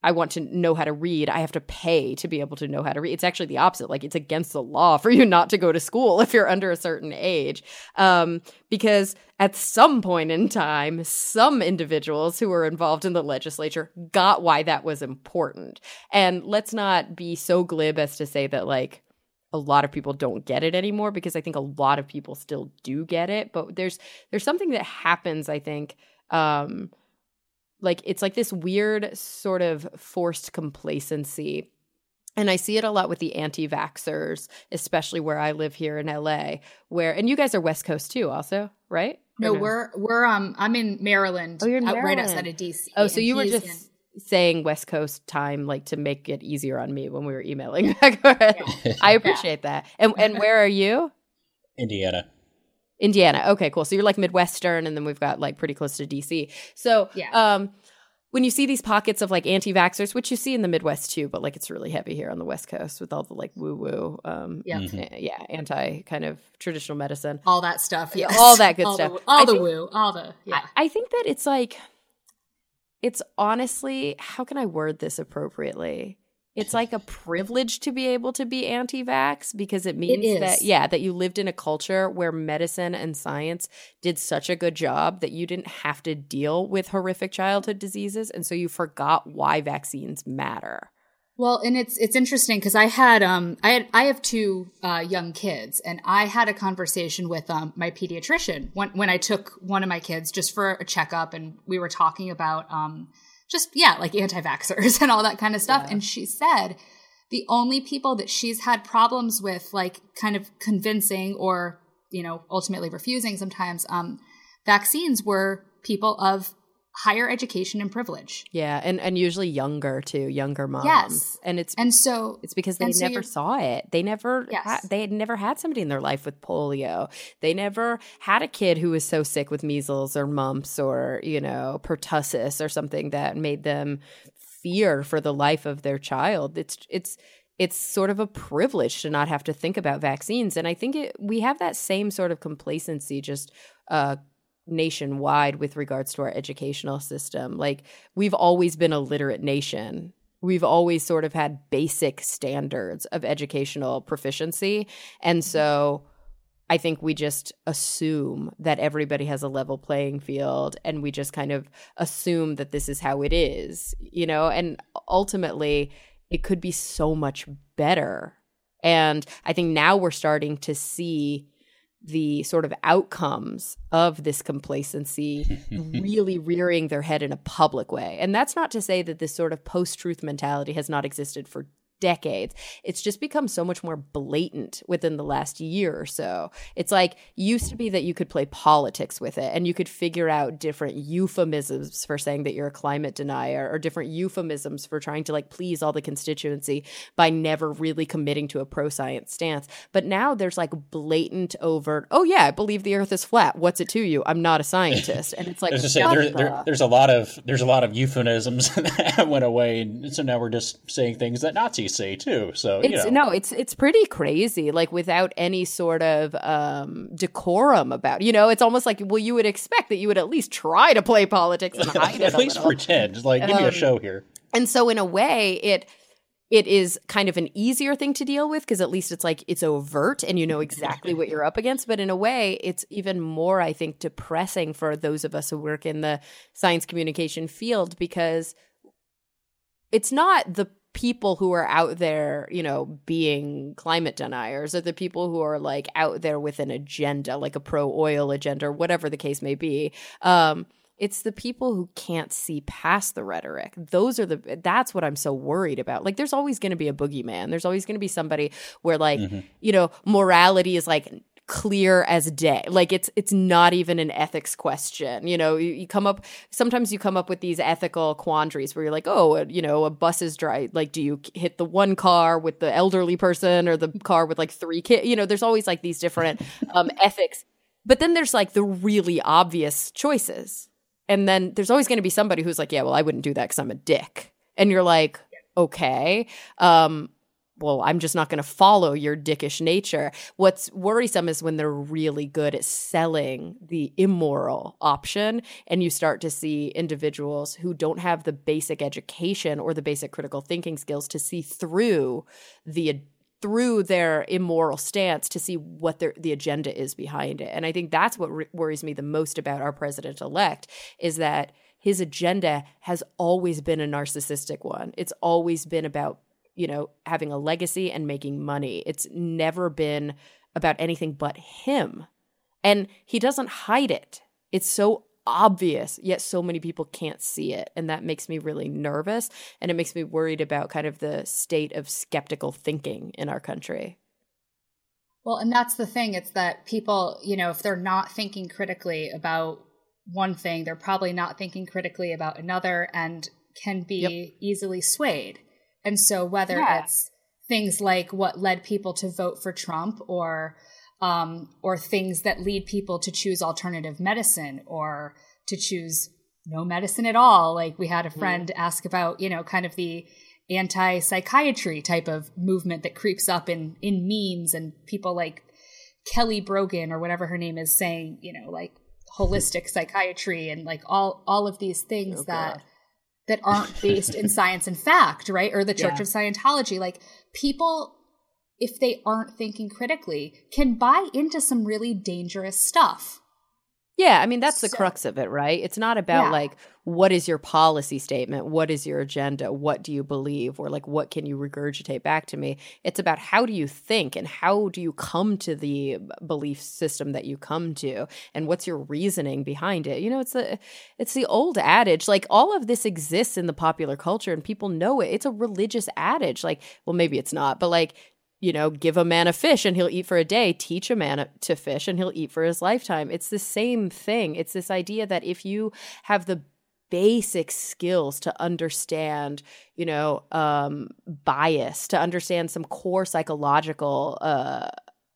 I want to know how to read, I have to pay to be able to know how to read. It's actually the opposite. Like it's against the law <laughs> for you not to go to school if you're under a certain age. Um, because at some point in time, some individuals who were involved in the legislature got why that was important. And let's not be so glib as to say that like a lot of people don't get it anymore because I think a lot of people still do get it. But there's there's something that happens, I think, um, like it's like this weird sort of forced complacency and I see it a lot with the anti vaxxers, especially where I live here in LA, where, and you guys are West Coast too, also, right? No, no? we're, we're, um, I'm in Maryland. Oh, you're in Maryland. right outside of DC. Oh, so you were just in- saying West Coast time, like to make it easier on me when we were emailing <laughs> back. yeah. I appreciate yeah. that. And, and where are you? Indiana. Indiana. Okay, cool. So you're like Midwestern, and then we've got like pretty close to DC. So, yeah. um, when you see these pockets of like anti-vaxxers, which you see in the Midwest too, but like it's really heavy here on the West Coast with all the like woo-woo, um, yeah, mm-hmm. yeah, anti kind of traditional medicine, all that stuff, yeah, all that good all stuff, the, all I the think, woo, all the yeah. I, I think that it's like, it's honestly, how can I word this appropriately? It's like a privilege to be able to be anti-vax because it means it that yeah that you lived in a culture where medicine and science did such a good job that you didn't have to deal with horrific childhood diseases and so you forgot why vaccines matter. Well, and it's it's interesting because I had um I had I have two uh, young kids, and I had a conversation with um my pediatrician when when I took one of my kids just for a checkup, and we were talking about um just yeah like anti-vaxxers <laughs> and all that kind of stuff, Yeah. and she said the only people that she's had problems with, like kind of convincing or you know ultimately refusing sometimes um vaccines were people of higher education and privilege, Yeah, and and usually younger too, younger moms. Yes. and it's and so It's because they so never saw it. They never Yes. ha- they had never had somebody in their life with polio. They never had a kid who was so sick with measles or mumps or, you know, pertussis or something that made them fear for the life of their child. It's it's it's sort of a privilege to not have to think about vaccines and I think it, we have that same sort of complacency just uh nationwide with regards to our educational system. Like we've always been a literate nation. We've always sort of had basic standards of educational proficiency. And mm-hmm. so I think we just assume that everybody has a level playing field and we just kind of assume that this is how it is, you know, and ultimately it could be so much better. And I think now we're starting to see the sort of outcomes of this complacency <laughs> really rearing their head in a public way. And that's not to say that this sort of post truth mentality has not existed for decades. It's just become so much more blatant within the last year or so. It's like used to be that you could play politics with it and you could figure out different euphemisms for saying that you're a climate denier or different euphemisms for trying to like please all the constituency by never really committing to a pro science stance. But now there's like blatant overt, oh yeah, I believe the earth is flat. What's it to you? I'm not a scientist. And it's like say, there, there, there's a lot of there's a lot of euphemisms <laughs> that went away, and so now we're just saying things that Nazis say too. So you it's know, no it's it's pretty crazy like without any sort of um decorum about you know it's almost like well you would expect that you would at least try to play politics and <laughs> hide it at least little. pretend. Just like give me a Um, show here. and so in a way it it is kind of an easier thing to deal with because at least it's like it's overt and you know exactly what you're up against but in a way it's even more i think depressing for those of us who work in the science communication field because it's not the people who are out there, you know, being climate deniers or the people who are like out there with an agenda, like a pro oil agenda or whatever the case may be. Um, it's the people who can't see past the rhetoric. Those are the that's what I'm so worried about. Like there's always going to be a boogeyman. There's always going to be somebody where like, you know, morality is like clear as day. Like it's it's not even an ethics question you know? You, you come up sometimes you come up with these ethical quandaries where you're like oh you know a bus is dry like do you hit the one car with the elderly person or the car with like three kids you know there's always like these different <laughs> um ethics. But then there's like the really obvious choices. And then there's always going to be somebody who's like yeah well i wouldn't do that because i'm a dick. And you're like okay. Um well, I'm just not going to follow your dickish nature. What's worrisome is when they're really good at selling the immoral option, and you start to see individuals who don't have the basic education or the basic critical thinking skills to see through the through their immoral stance to see what their the agenda is behind it. And I think that's what re- worries me the most about our president elect is that his agenda has always been a narcissistic one. It's always been about you know, having a legacy and making money. It's never been about anything but him. And he doesn't hide it. It's so obvious, yet so many people can't see it. And that makes me really nervous. And it makes me worried about kind of the state of skeptical thinking in our country. Well, and that's the thing. It's that people, you know, if they're not thinking critically about one thing, they're probably not thinking critically about another and can be Yep. easily swayed. And so whether Yeah. it's things like what led people to vote for Trump or um, or things that lead people to choose alternative medicine or to choose no medicine at all. Like we had a friend ask about, you know, kind of the anti psychiatry type of movement that creeps up in in memes and people like Kelly Brogan or whatever her name is saying, you know, like holistic psychiatry and like all all of these things Oh, that God. That aren't based in <laughs> science and fact, right? Or the Church Yeah. of Scientology. Like people if they aren't thinking critically can buy into some really dangerous stuff. Yeah, I mean that's the So- crux of it, right? It's not about Yeah. like what is your policy statement, what is your agenda, what do you believe, or like what can you regurgitate back to me. It's about how do you think and how do you come to the belief system that you come to, and what's your reasoning behind it. You know, it's the it's the old adage. Like all of this exists in the popular culture, and people know it. It's a religious adage. Like, well, maybe it's not, but like you know, give a man a fish and he'll eat for a day, teach a man to fish and he'll eat for his lifetime. It's the same thing. It's this idea that if you have the basic skills to understand, you know, um, bias, to understand some core psychological uh,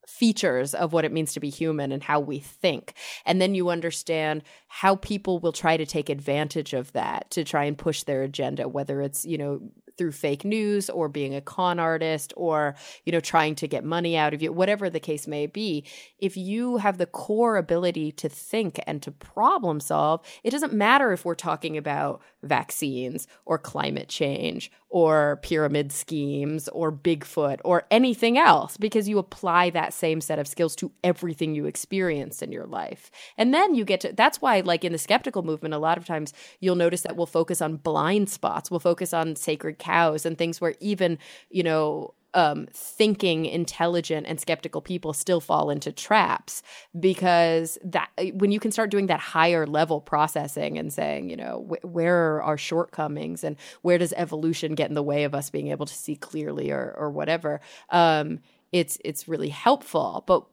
features of what it means to be human and how we think. And then you understand how people will try to take advantage of that to try and push their agenda, whether it's, you know, through fake news or being a con artist or, you know, trying to get money out of you, whatever the case may be. If you have the core ability to think and to problem solve, it doesn't matter if we're talking about vaccines or climate change or pyramid schemes or Bigfoot or anything else because you apply that same set of skills to everything you experience in your life. And then you get to that's why like in the skeptical movement a lot of times you'll notice that we'll focus on blind spots, we'll focus on sacred cows and things where even, you know, um, thinking, intelligent, and skeptical people still fall into traps because that when you can start doing that higher level processing and saying, you know, wh- where are our shortcomings and where does evolution get in the way of us being able to see clearly or or whatever, um, it's it's really helpful. But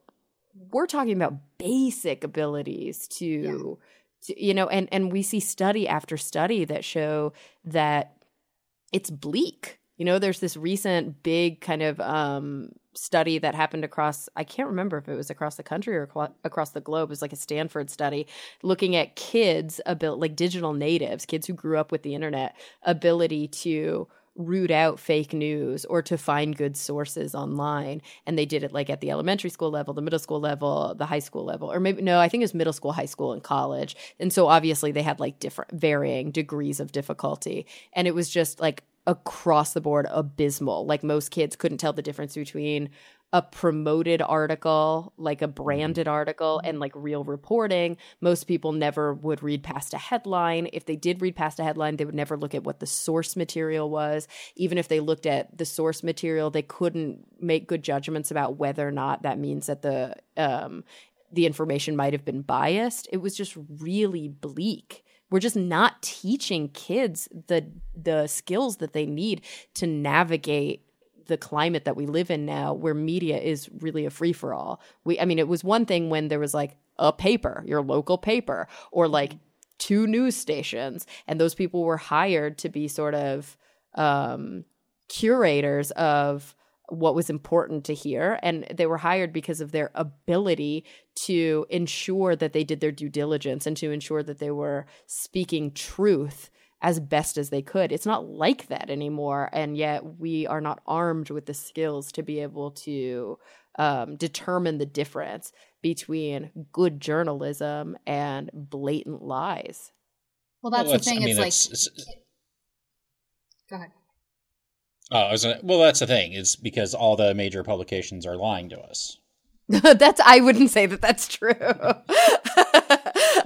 we're talking about basic abilities to, to you know, and and we see study after study that show that it's bleak. You know, there's this recent big kind of um, study that happened across, I can't remember if it was across the country or across the globe. It was like a Stanford study looking at kids, abil- like digital natives, kids who grew up with the internet, ability to root out fake news or to find good sources online. And they did it like at the elementary school level, the middle school level, the high school level, or maybe, no, I think it was middle school, high school, and college. And so obviously they had like different, varying degrees of difficulty. And it was just like, across the board abysmal. Like most kids couldn't tell the difference between a promoted article, like a branded article, and like real reporting. Most people never would read past a headline. If they did read past a headline, they would never look at what the source material was. Even if they looked at the source material, they couldn't make good judgments about whether or not that means that the um, the information might have been biased. It was just really bleak we're just not teaching kids the the skills that they need to navigate the climate that we live in now where media is really a free for all. We I mean it was one thing when there was like a paper, your local paper or like two news stations and those people were hired to be sort of um curators of what was important to hear and they were hired because of their ability to ensure that they did their due diligence and to ensure that they were speaking truth as best as they could it's not like that anymore and yet we are not armed with the skills to be able to um, determine the difference between good journalism and blatant lies Well, that's Well, the thing. I mean, it's like, it's- it's- go ahead. Oh, I was gonna, well, that's the thing. Is because all the major publications are lying to us. <laughs> that's i wouldn't say that that's true <laughs>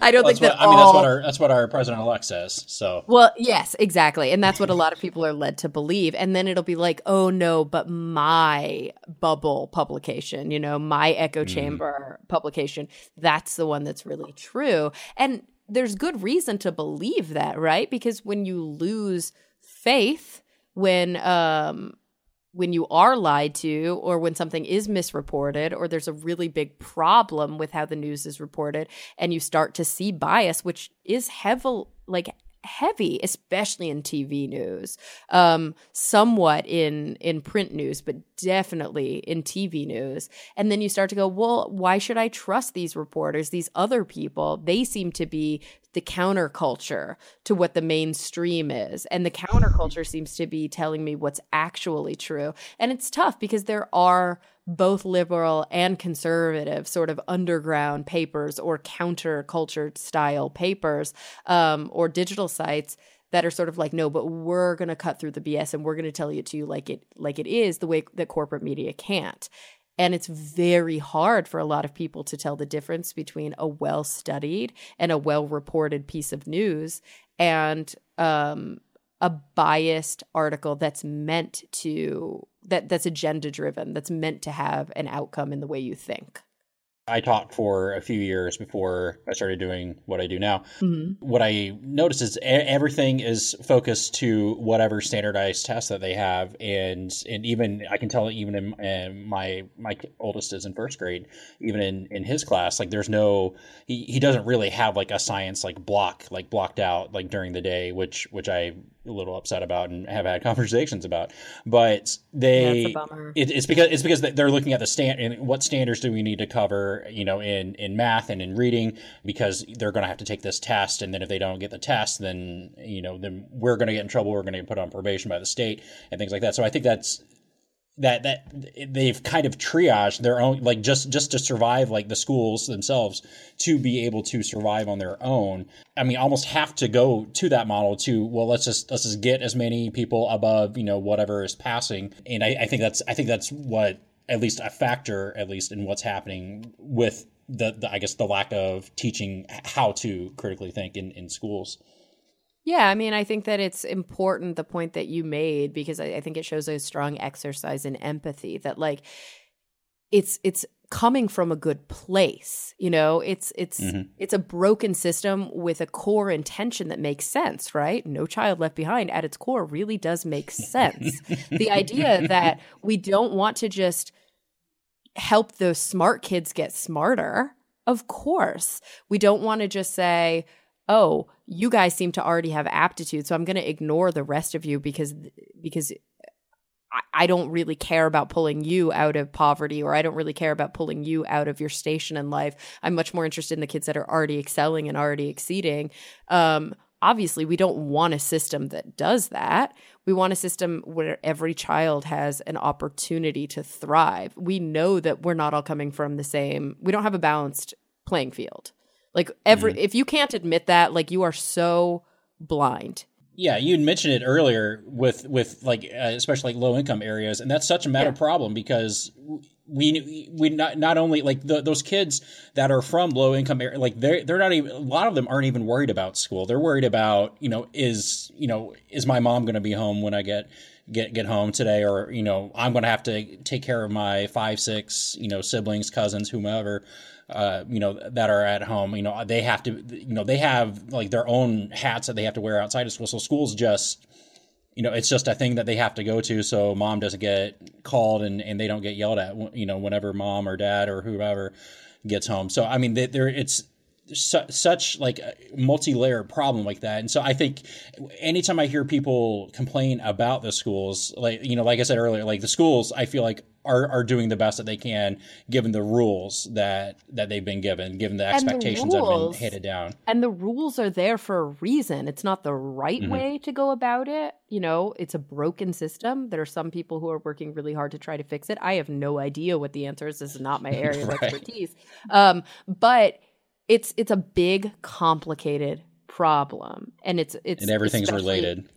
i don't That's think what, that I mean, that's what our that's what our president elect says. So Well, yes, exactly. And that's what a lot of people are led to believe. And then it'll be like, oh no, but my bubble publication, you know, my echo mm-hmm. chamber publication, that's the one that's really true. And there's good reason to believe that, right? Because when you lose faith, when um when you are lied to or when something is misreported or there's a really big problem with how the news is reported and you start to see bias which is heavy like heavy especially in tv news um somewhat in in print news but definitely in tv news and then you start to go well why should i trust these reporters these other people they seem to be the counterculture to what the mainstream is. And the counterculture seems to be telling me what's actually true. And it's tough because there are both liberal and conservative sort of underground papers or counterculture style papers um, or digital sites that are sort of like no but we're going to cut through the bs and we're going to tell you to you like it like it is the way that corporate media can't. And it's very hard for a lot of people to tell the difference between a well studied and a well reported piece of news and um, a biased article that's meant to that that's agenda driven that's meant to have an outcome in the way you think I taught for a few years before I started doing what I do now. Mm-hmm. What I noticed is everything is focused to whatever standardized test that they have, and and even I can tell even in, in my my oldest is in first grade, even in in his class, like there's no he, he doesn't really have like a science like block like blocked out like during the day, which which I a little upset about and have had conversations about. But they, yeah, it's, it, it's because it's because they're looking at the stand and what standards do we need to cover, you know, in in math and in reading because they're going to have to take this test, and then if they don't get the test, then you know, then we're going to get in trouble. We're going to get put on probation by the state and things like that. So I think that's that that they've kind of triaged their own like just just to survive like the schools themselves to be able to survive on their own. I mean almost have to go to that model to well let's just let's just get as many people above you know whatever is passing. And i, I think that's i think that's what at least a factor at least in what's happening with the, the i guess the lack of teaching how to critically think in in schools yeah, I mean, I think that it's important the point that you made because I, I, think it shows a strong exercise in empathy that like it's it's coming from a good place. You know, it's it's mm-hmm. it's a broken system with a core intention that makes sense, right? No child left behind at its core really does make sense. the idea that <laughs> we don't want to just help those smart kids get smarter. Of course. We don't want to just say, oh, you guys seem to already have aptitude, so I'm going to ignore the rest of you because because I don't really care about pulling you out of poverty or I don't really care about pulling you out of your station in life. I'm much more interested in the kids that are already excelling and already exceeding. Um, obviously, we don't want a system that does that. We want a system where every child has an opportunity to thrive. We know that we're not all coming from the same, we don't have a balanced playing field. Like every mm-hmm. if you can't admit that, like you are so blind. Yeah, you mentioned it earlier with with like uh, especially like low income areas, and that's such a matter yeah. problem because we we not not only like the, those kids that are from low income area like they're they're not even a lot of them aren't even worried about school. They're worried about you know is you know is my mom going to be home when I get get get home today, or you know I'm going to have to take care of my five six you know siblings, cousins, whomever uh, you know, that are at home, you know, they have to, you know, they have like their own hats that they have to wear outside of school. So school's just, you know, it's just a thing that they have to go to. So mom doesn't get called and, and they don't get yelled at, you know, whenever mom or dad or whoever gets home. So, I mean, there it's, su- such like a multi-layered problem like that and so i think anytime i hear people complain about the schools like you know like i said earlier like the schools i feel like are, are doing the best that they can given the rules that that they've been given, given the expectations the rules, that have been handed down. And the rules are there for a reason. It's not the right mm-hmm. way to go about it. You know, it's a broken system. There are some people who are working really hard to try to fix it. I have no idea what the answer is. This is not my <laughs> area right. of expertise. Um, but it's it's a big, complicated problem, and it's it's and everything's related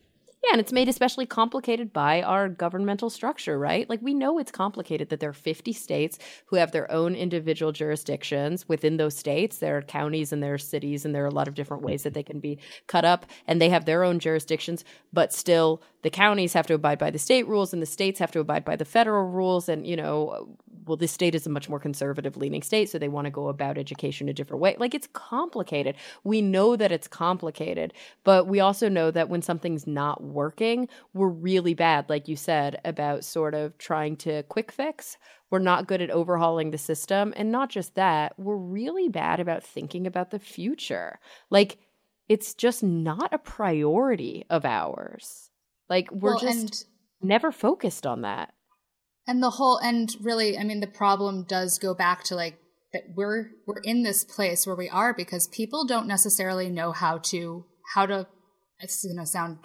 yeah, and it's made especially complicated by our governmental structure, right? Like we know it's complicated that there are 50 states who have their own individual jurisdictions within those states. There are counties and there are cities and there are a lot of different ways that they can be cut up and they have their own jurisdictions, but still the counties have to abide by the state rules and the states have to abide by the federal rules. And you know well this state is a much more conservative leaning state so they want to go about education a different way. Like it's complicated. We know that it's complicated but we also know that when something's not working we're really bad like you said about sort of trying to quick fix. We're not good at overhauling the system. And not just that we're really bad about thinking about the future. Like it's just not a priority of ours like we're well, just never focused on that. And the whole and really, I mean, the problem does go back to like that we're we're in this place where we are because people don't necessarily know how to how to this is gonna sound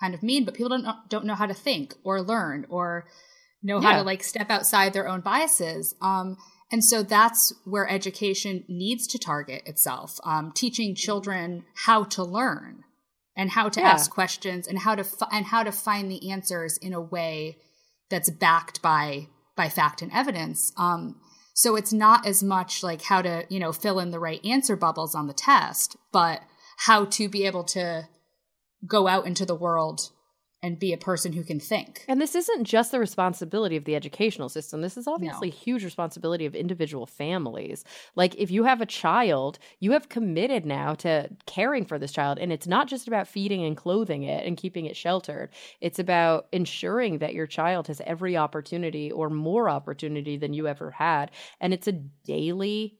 kind of mean, but people don't don't know how to think or learn or know yeah. how to like step outside their own biases. Um, and so that's where education needs to target itself, um, teaching children how to learn and how to yeah. ask questions and how to and how to find the answers in a way that's backed by by fact and evidence. Um, so it's not as much like how to, you know, fill in the right answer bubbles on the test, but how to be able to go out into the world and be a person who can think. And this isn't just the responsibility of the educational system. This is obviously No. a huge responsibility of individual families. Like if you have a child, you have committed now to caring for this child and it's not just about feeding and clothing it and keeping it sheltered. It's about ensuring that your child has every opportunity or more opportunity than you ever had and it's a daily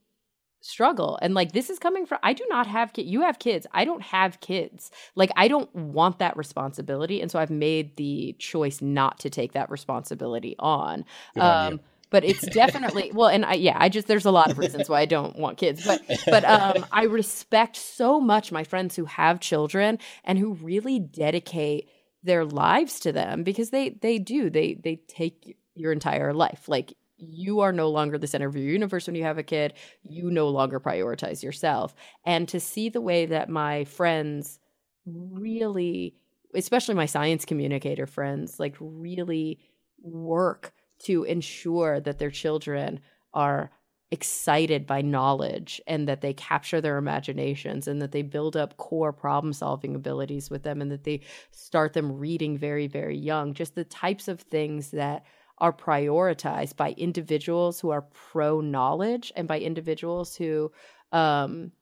struggle and like this is coming from i do not have kids you have kids i don't have kids. Like i don't want that responsibility and so i've made the choice not to take that responsibility on. Good um but it's definitely <laughs> well and i yeah i just there's a lot of reasons why i don't want kids but but um i respect so much my friends who have children and who really dedicate their lives to them because they they do they they take your entire life. Like you are no longer the center of your universe when you have a kid. You no longer prioritize yourself. And to see the way that my friends really especially my science communicator friends like really work to ensure that their children are excited by knowledge and that they capture their imaginations and that they build up core problem solving abilities with them and that they start them reading very very young. Just the types of things that are prioritized by individuals who are pro knowledge and by individuals who um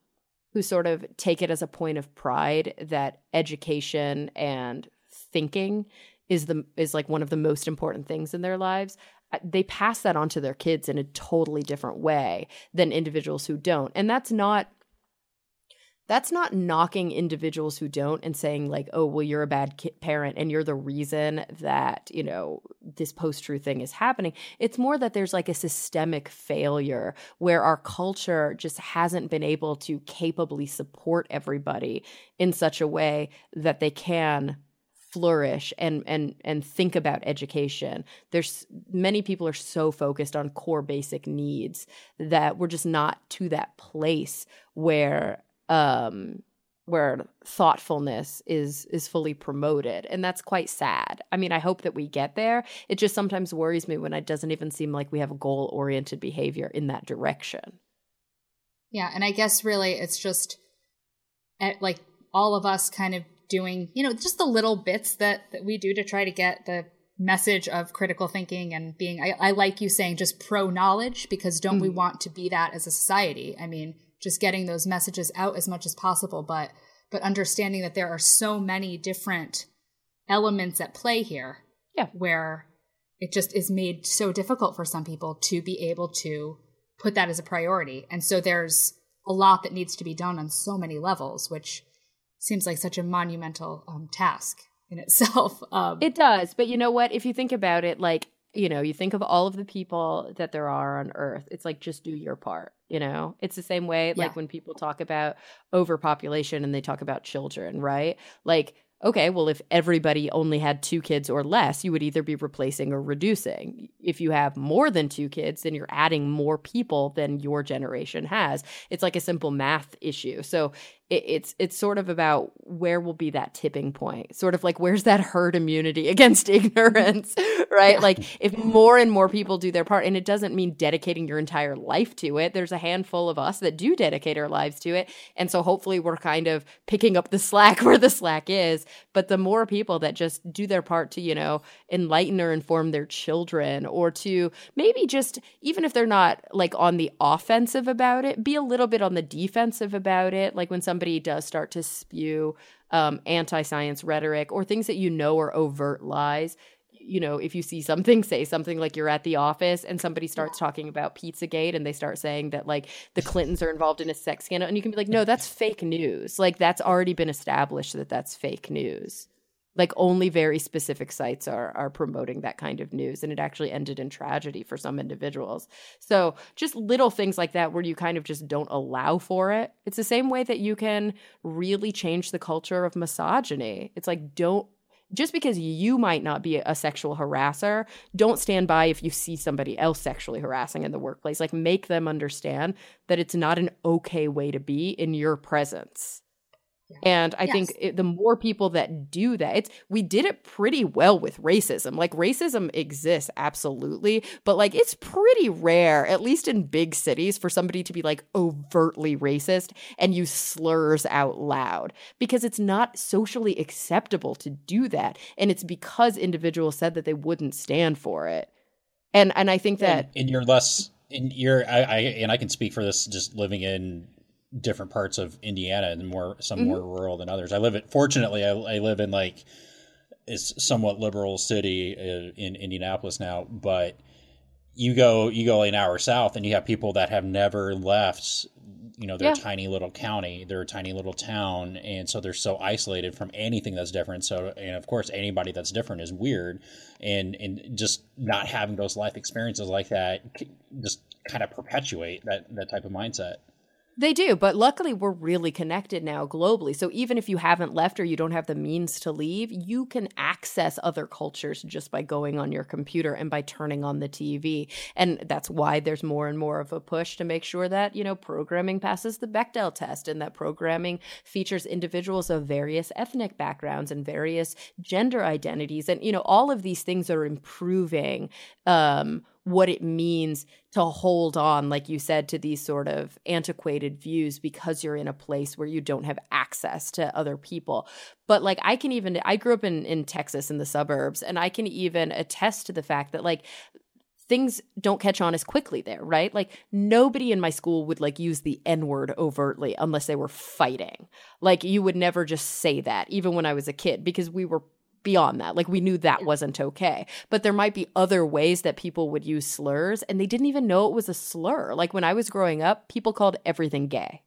who sort of take it as a point of pride that education and thinking is the is like one of the most important things in their lives. Uh, they pass that on to their kids in a totally different way than individuals who don't. And that's not that's not knocking individuals who don't and saying like oh well you're a bad ki- parent and you're the reason that you know this post-truth thing is happening. It's more that there's like a systemic failure where our culture just hasn't been able to capably support everybody in such a way that they can flourish and and and think about education. There's many people are so focused on core basic needs that we're just not to that place where um where thoughtfulness is is fully promoted. And that's quite sad. I mean i hope that we get there. It just sometimes worries me when it doesn't even seem like we have a goal oriented behavior in that direction. Yeah, and I guess really it's just at, like all of us kind of doing, you know, just the little bits that that we do to try to get the message of critical thinking and being I, I like you saying just pro knowledge because don't we want to be that as a society? I mean, just getting those messages out as much as possible, but but understanding that there are so many different elements at play here. Yeah. Where it just is made so difficult for some people to be able to put that as a priority. And so there's a lot that needs to be done on so many levels, which seems like such a monumental um, task in itself. <laughs> Um, It does, but you know what? If you think about it, like you know, you think of all of the people that there are on Earth. It's like just do your part. You know, it's the same way like when people talk about overpopulation and they talk about children, right? Like. Okay, well, if everybody only had two kids or less, you would either be replacing or reducing. If you have more than two kids, then you're adding more people than your generation has. It's like a simple math issue. So it, it's it's sort of about where will be that tipping point sort of like where's that herd immunity <laughs> against ignorance <laughs> right like if more and more people do their part and it doesn't mean dedicating your entire life to it there's a handful of us that do dedicate our lives to it and so hopefully we're kind of picking up the slack <laughs> where the slack is but the more people that just do their part to you know enlighten or inform their children or to maybe just even if they're not like on the offensive about it be a little bit on the defensive about it. Like when somebody does start to spew um, anti-science rhetoric or things that you know are overt lies you know if you see something say something like you're at the office and somebody starts talking about pizzagate and they start saying that like the <laughs> clintons are involved in a sex scandal and you can be like no that's <laughs> fake news. Like that's already been established that that's fake news. Like only very specific sites are are promoting that kind of news and it actually ended in tragedy for some individuals. So just little things like that where you kind of just don't allow for it. It's the same way that you can really change the culture of misogyny. It's like don't just because you might not be a sexual harasser, don't stand by if you see somebody else sexually harassing in the workplace. Like, make them understand that it's not an okay way to be in your presence. And I yes. think it, the more people that do that, it's we did it pretty well with racism. Like racism exists absolutely, but like it's pretty rare, at least in big cities, for somebody to be like overtly racist and use slurs out loud because it's not socially acceptable to do that, and it's because individuals said that they wouldn't stand for it. And and I think that and, and you're less and you're I, I and I can speak for this just living in different parts of Indiana and more some mm-hmm. more rural than others. I live it. Fortunately, I, I live in like is somewhat liberal city uh, in Indianapolis now, but you go you go an hour south and you have people that have never left you know their yeah. tiny little county their tiny little town and so they're so isolated from anything that's different so and of course anybody that's different is weird and and just not having those life experiences like that just kind of perpetuate that that type of mindset they do, but luckily we're really connected now globally. So even if you haven't left or you don't have the means to leave, you can access other cultures just by going on your computer and by turning on the TV. And that's why there's more and more of a push to make sure that, you know, programming passes the Bechdel test and that programming features individuals of various ethnic backgrounds and various gender identities. And, you know, all of these things are improving um, what it means to hold on, like you said, to these sort of antiquated views because you're in a place where you don't have access to other people. But like I can even I grew up in in Texas in the suburbs and I can even attest to the fact that like things don't catch on as quickly there, right? Like nobody in my school would like use the N-word overtly unless they were fighting. Like you would never just say that even when I was a kid because we were beyond that. Like we knew that wasn't okay. But there might be other ways that people would use slurs and they didn't even know it was a slur. Like when I was growing up, people called everything gay.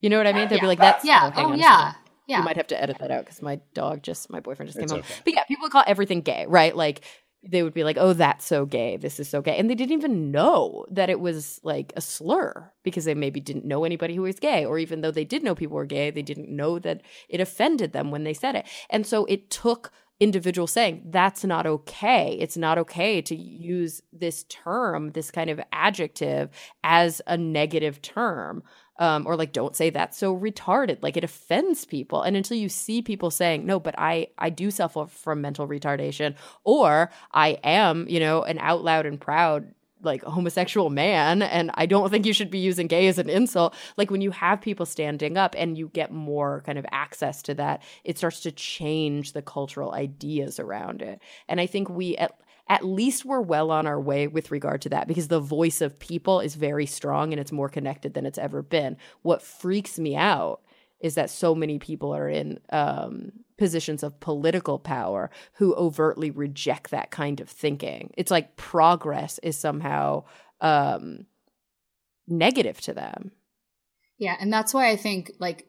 You know what I mean? They'd yeah. be like, that's yeah. Oh, oh yeah. Yeah. You might have to edit that out because my dog just, my boyfriend just it's came okay. home. But yeah, people call everything gay, right? Like they would be like, "Oh, that's so gay. This is so gay," and they didn't even know that it was like a slur because they maybe didn't know anybody who was gay, or even though they did know people were gay, they didn't know that it offended them when they said it. And so it took individuals saying that's not okay. It's not okay to use this term, this kind of adjective, as a negative term um, or like don't say that's so retarded like it offends people and until you see people saying no but i i do suffer from mental retardation or i am you know an out loud and proud like homosexual man and i don't think you should be using gay as an insult like when you have people standing up and you get more kind of access to that it starts to change the cultural ideas around it and i think we at at least we're well on our way with regard to that because the voice of people is very strong and it's more connected than it's ever been. What freaks me out is that so many people are in um, positions of political power who overtly reject that kind of thinking. It's like progress is somehow um, negative to them. Yeah, and that's why I think like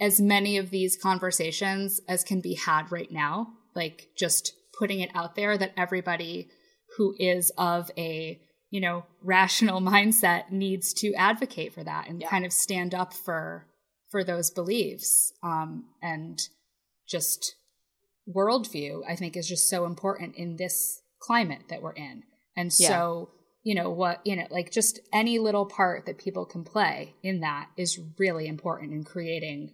as many of these conversations as can be had right now, like just putting it out there that everybody who is of a you know rational <laughs> mindset needs to advocate for that and yeah. kind of stand up for for those beliefs um, and just worldview i think is just so important in this climate that we're in and yeah. so you know what you know like just any little part that people can play in that is really important in creating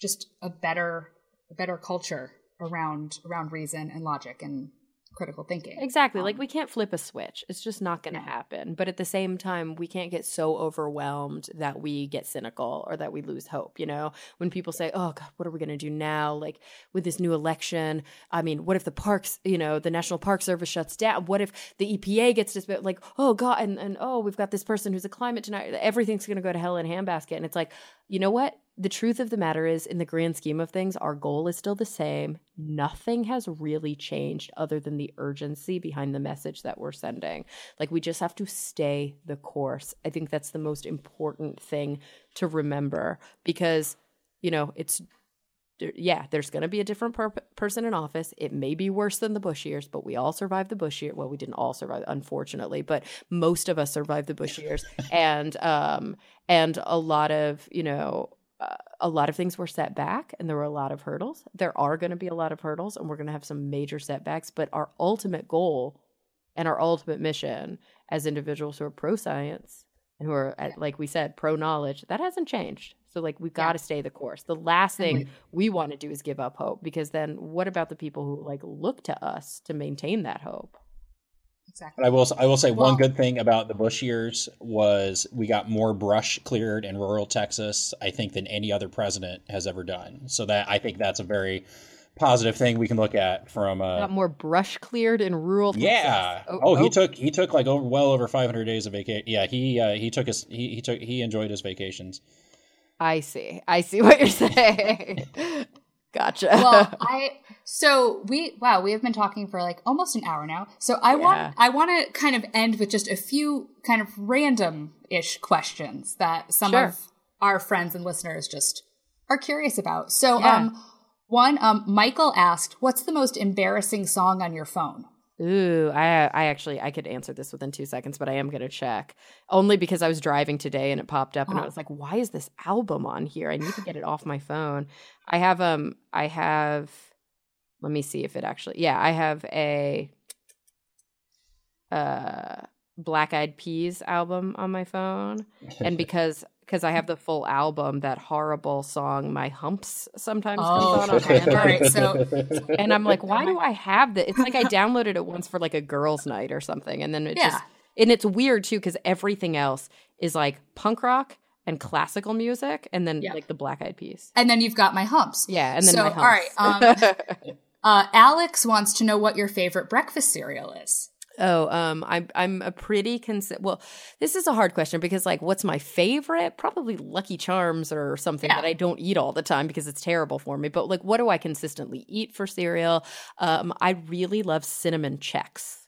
just a better a better culture around around reason and logic and critical thinking. Exactly. Um, like we can't flip a switch. It's just not going to happen. But at the same time, we can't get so overwhelmed that we get cynical or that we lose hope, you know? When people say, "Oh god, what are we going to do now?" like with this new election, I mean, what if the parks, you know, the National Park Service shuts down? What if the EPA gets disbanded? Like, "Oh god, and and oh, we've got this person who's a climate tonight. Everything's going to go to hell in a handbasket." And it's like, "You know what? The truth of the matter is, in the grand scheme of things, our goal is still the same. Nothing has really changed other than the urgency behind the message that we're sending. Like, we just have to stay the course. I think that's the most important thing to remember because, you know, it's, yeah, there's going to be a different per- person in office. It may be worse than the Bush years, but we all survived the Bush years. Well, we didn't all survive, unfortunately, but most of us survived the Bush years. <laughs> and, um, and a lot of, you know, uh, a lot of things were set back and there were a lot of hurdles. There are going to be a lot of hurdles and we're going to have some major setbacks, but our ultimate goal and our ultimate mission as individuals who are pro science and who are at, like we said pro knowledge that hasn't changed. So like we've got Yeah. to stay the course. The last thing we want to do is give up hope because then what about the people who like look to us to maintain that hope Exactly. But I will I will say Well- one good thing about the Bush years was we got more brush cleared in rural Texas, I think, than any other president has ever done. So that I think that's a very positive thing we can look at from uh, got more brush cleared in rural Texas. yeah. Oh, he took he took like over well over 500 days of vacation. Yeah, he uh, he took his he, he took he enjoyed his vacations. i see i see what you're saying <laughs> gotcha well, <laughs> I so we wow we have been talking for like almost an hour now. So I Yeah. want I want to kind of end with just a few kind of random ish questions that some Sure. of our friends and listeners just are curious about. So Yeah. um one um Michael asked, "What's the most embarrassing song on your phone?" Ooh, I I actually I could answer this within two seconds, but I am gonna check only because I was driving today and it popped up and I Oh. was like, why is this album on here? I need to get it off my phone. I have um I have let me see if it actually yeah I have a uh Black Eyed Peas album on my phone, and <laughs> because because I have the full album, that horrible song "My Humps" sometimes Oh, comes on. All right, <laughs> so <laughs> And I'm like, why do I have that? It's like I <laughs> downloaded it once for like a girls' night or something, and then it Yeah. just and it's weird too because everything else is like punk rock and classical music, and then like the Black Eyed Peas. and then you've got my humps. Yeah, and then So, my all right, humps. Uh, Alex wants to know what your favorite breakfast cereal is. Oh, um, I'm I'm a pretty cons- well. This is a hard question because like, what's my favorite? Probably Lucky Charms or something Yeah. that I don't eat all the time because it's terrible for me. But like, what do I consistently eat for cereal? Um, I really love cinnamon Chex.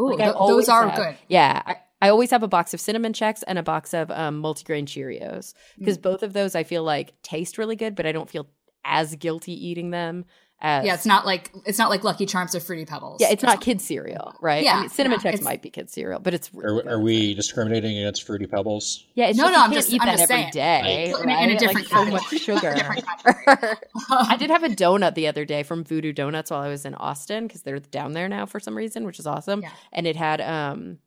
Ooh, Like, th- those are have- good. Yeah, I, I always have a box of cinnamon Chex and a box of um, multigrain Cheerios Mm. because both of those I feel like taste really good, but I don't feel as guilty eating them. As Yeah, it's not like it's not like Lucky Charms or Fruity Pebbles. yeah, it's not something. kid cereal, right? Yeah, I mean, cinnamon yeah, checks might be kid cereal, but it's really Are, are we discriminating against Fruity Pebbles? Yeah, it's No, just no, you I'm can't just- eat I'm that just every saying. day, In a- in a different like so much <laughs> sugar. <laughs> I did have a donut the other day from Voodoo Donuts while I was in Austin because they're down there now for some reason, which is awesome. Yeah. And it had um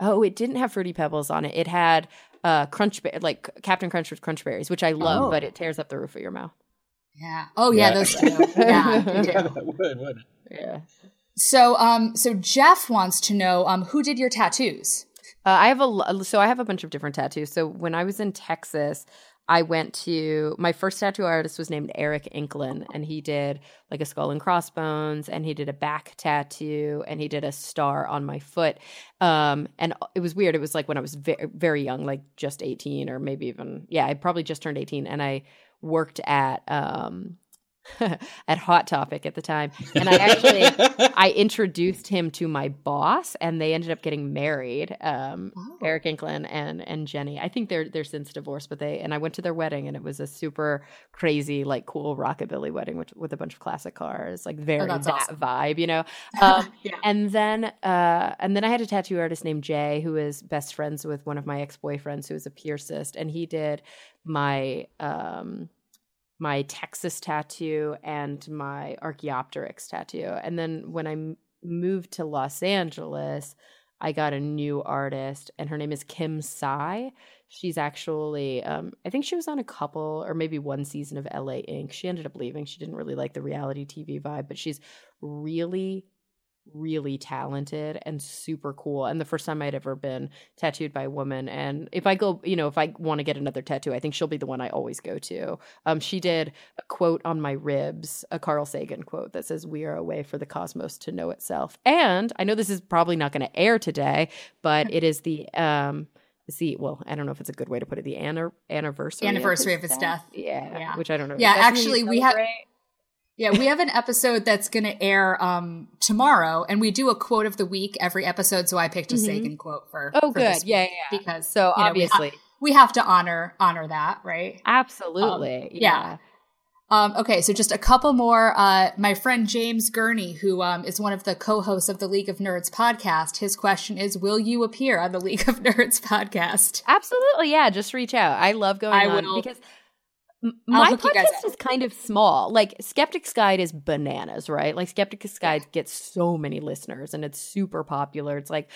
oh, it didn't have fruity pebbles on it. It had uh crunch like Captain Crunch with crunch berries, which I love, Oh. but it tears up the roof of your mouth. Yeah. Oh yeah, Yeah. those two. Yeah. they do. <laughs> that would, wouldn't? Yeah. So um so Jeff wants to know um who did your tattoos? Uh, I have a so I have a bunch of different tattoos. So when I was in Texas, I went to my first tattoo artist was named Eric Inklin, and he did like a skull and crossbones, and he did a back tattoo, and he did a star on my foot. Um, and it was weird. It was like when I was very very young, like just eighteen or maybe even yeah, I probably just turned eighteen, and I worked at um <laughs> at Hot Topic at the time, and I actually I <laughs> introduced him to my boss, and they ended up getting married. Um, Oh. Eric Inklin and and Jenny. I think they're they're since divorced, but they and I went to their wedding, and it was a super crazy, like cool rockabilly wedding, which with a bunch of classic cars, like very that's that awesome. vibe, you know. <laughs> Um, Yeah. and then uh, and then I had a tattoo artist named Jay, who is best friends with one of my ex boyfriends, who is a piercist, and he did my um my Texas tattoo and my Archaeopteryx tattoo. And then when I m- moved to Los Angeles, I got a new artist, and her name is Kim Saigh. She's actually, um, I think she was on a couple or maybe one season of LA Ink. She ended up leaving. She didn't really like the reality TV vibe, but she's really, really talented and super cool. And the first time I'd ever been tattooed by a woman. And if I go, you know, if I want to get another tattoo, I think she'll be the one I always go to. Um, she did a quote on my ribs, a Carl Sagan quote that says, We are a way for the cosmos to know itself. And I know this is probably not going to air today, but <laughs> it is the, um, the well, I don't know if it's a good way to put it. The anna- anniversary, Anniversary of his death. Yeah, Yeah. which I don't know. Yeah, Is that something actually, we have-? Yeah, we have an episode that's going to air um tomorrow, and we do a quote of the week every episode. So I picked a Mhm. Sagan quote for. Oh, for good. this Yeah, yeah. Because So you know, we obviously, we have to honor honor that, right? absolutely, Um, yeah. Um, okay, so just a couple more. Uh, my friend James Gurney, who um, is one of the co-hosts of the League of Nerds podcast, his question is: Will you appear on the League of <laughs> Nerds podcast? Absolutely, yeah. Just reach out. I love going I on will- because my hook you guys podcast is kind of small. Like Skeptic's Guide is bananas, right? Like Skeptic's Guide gets so many listeners and it's super popular. It's like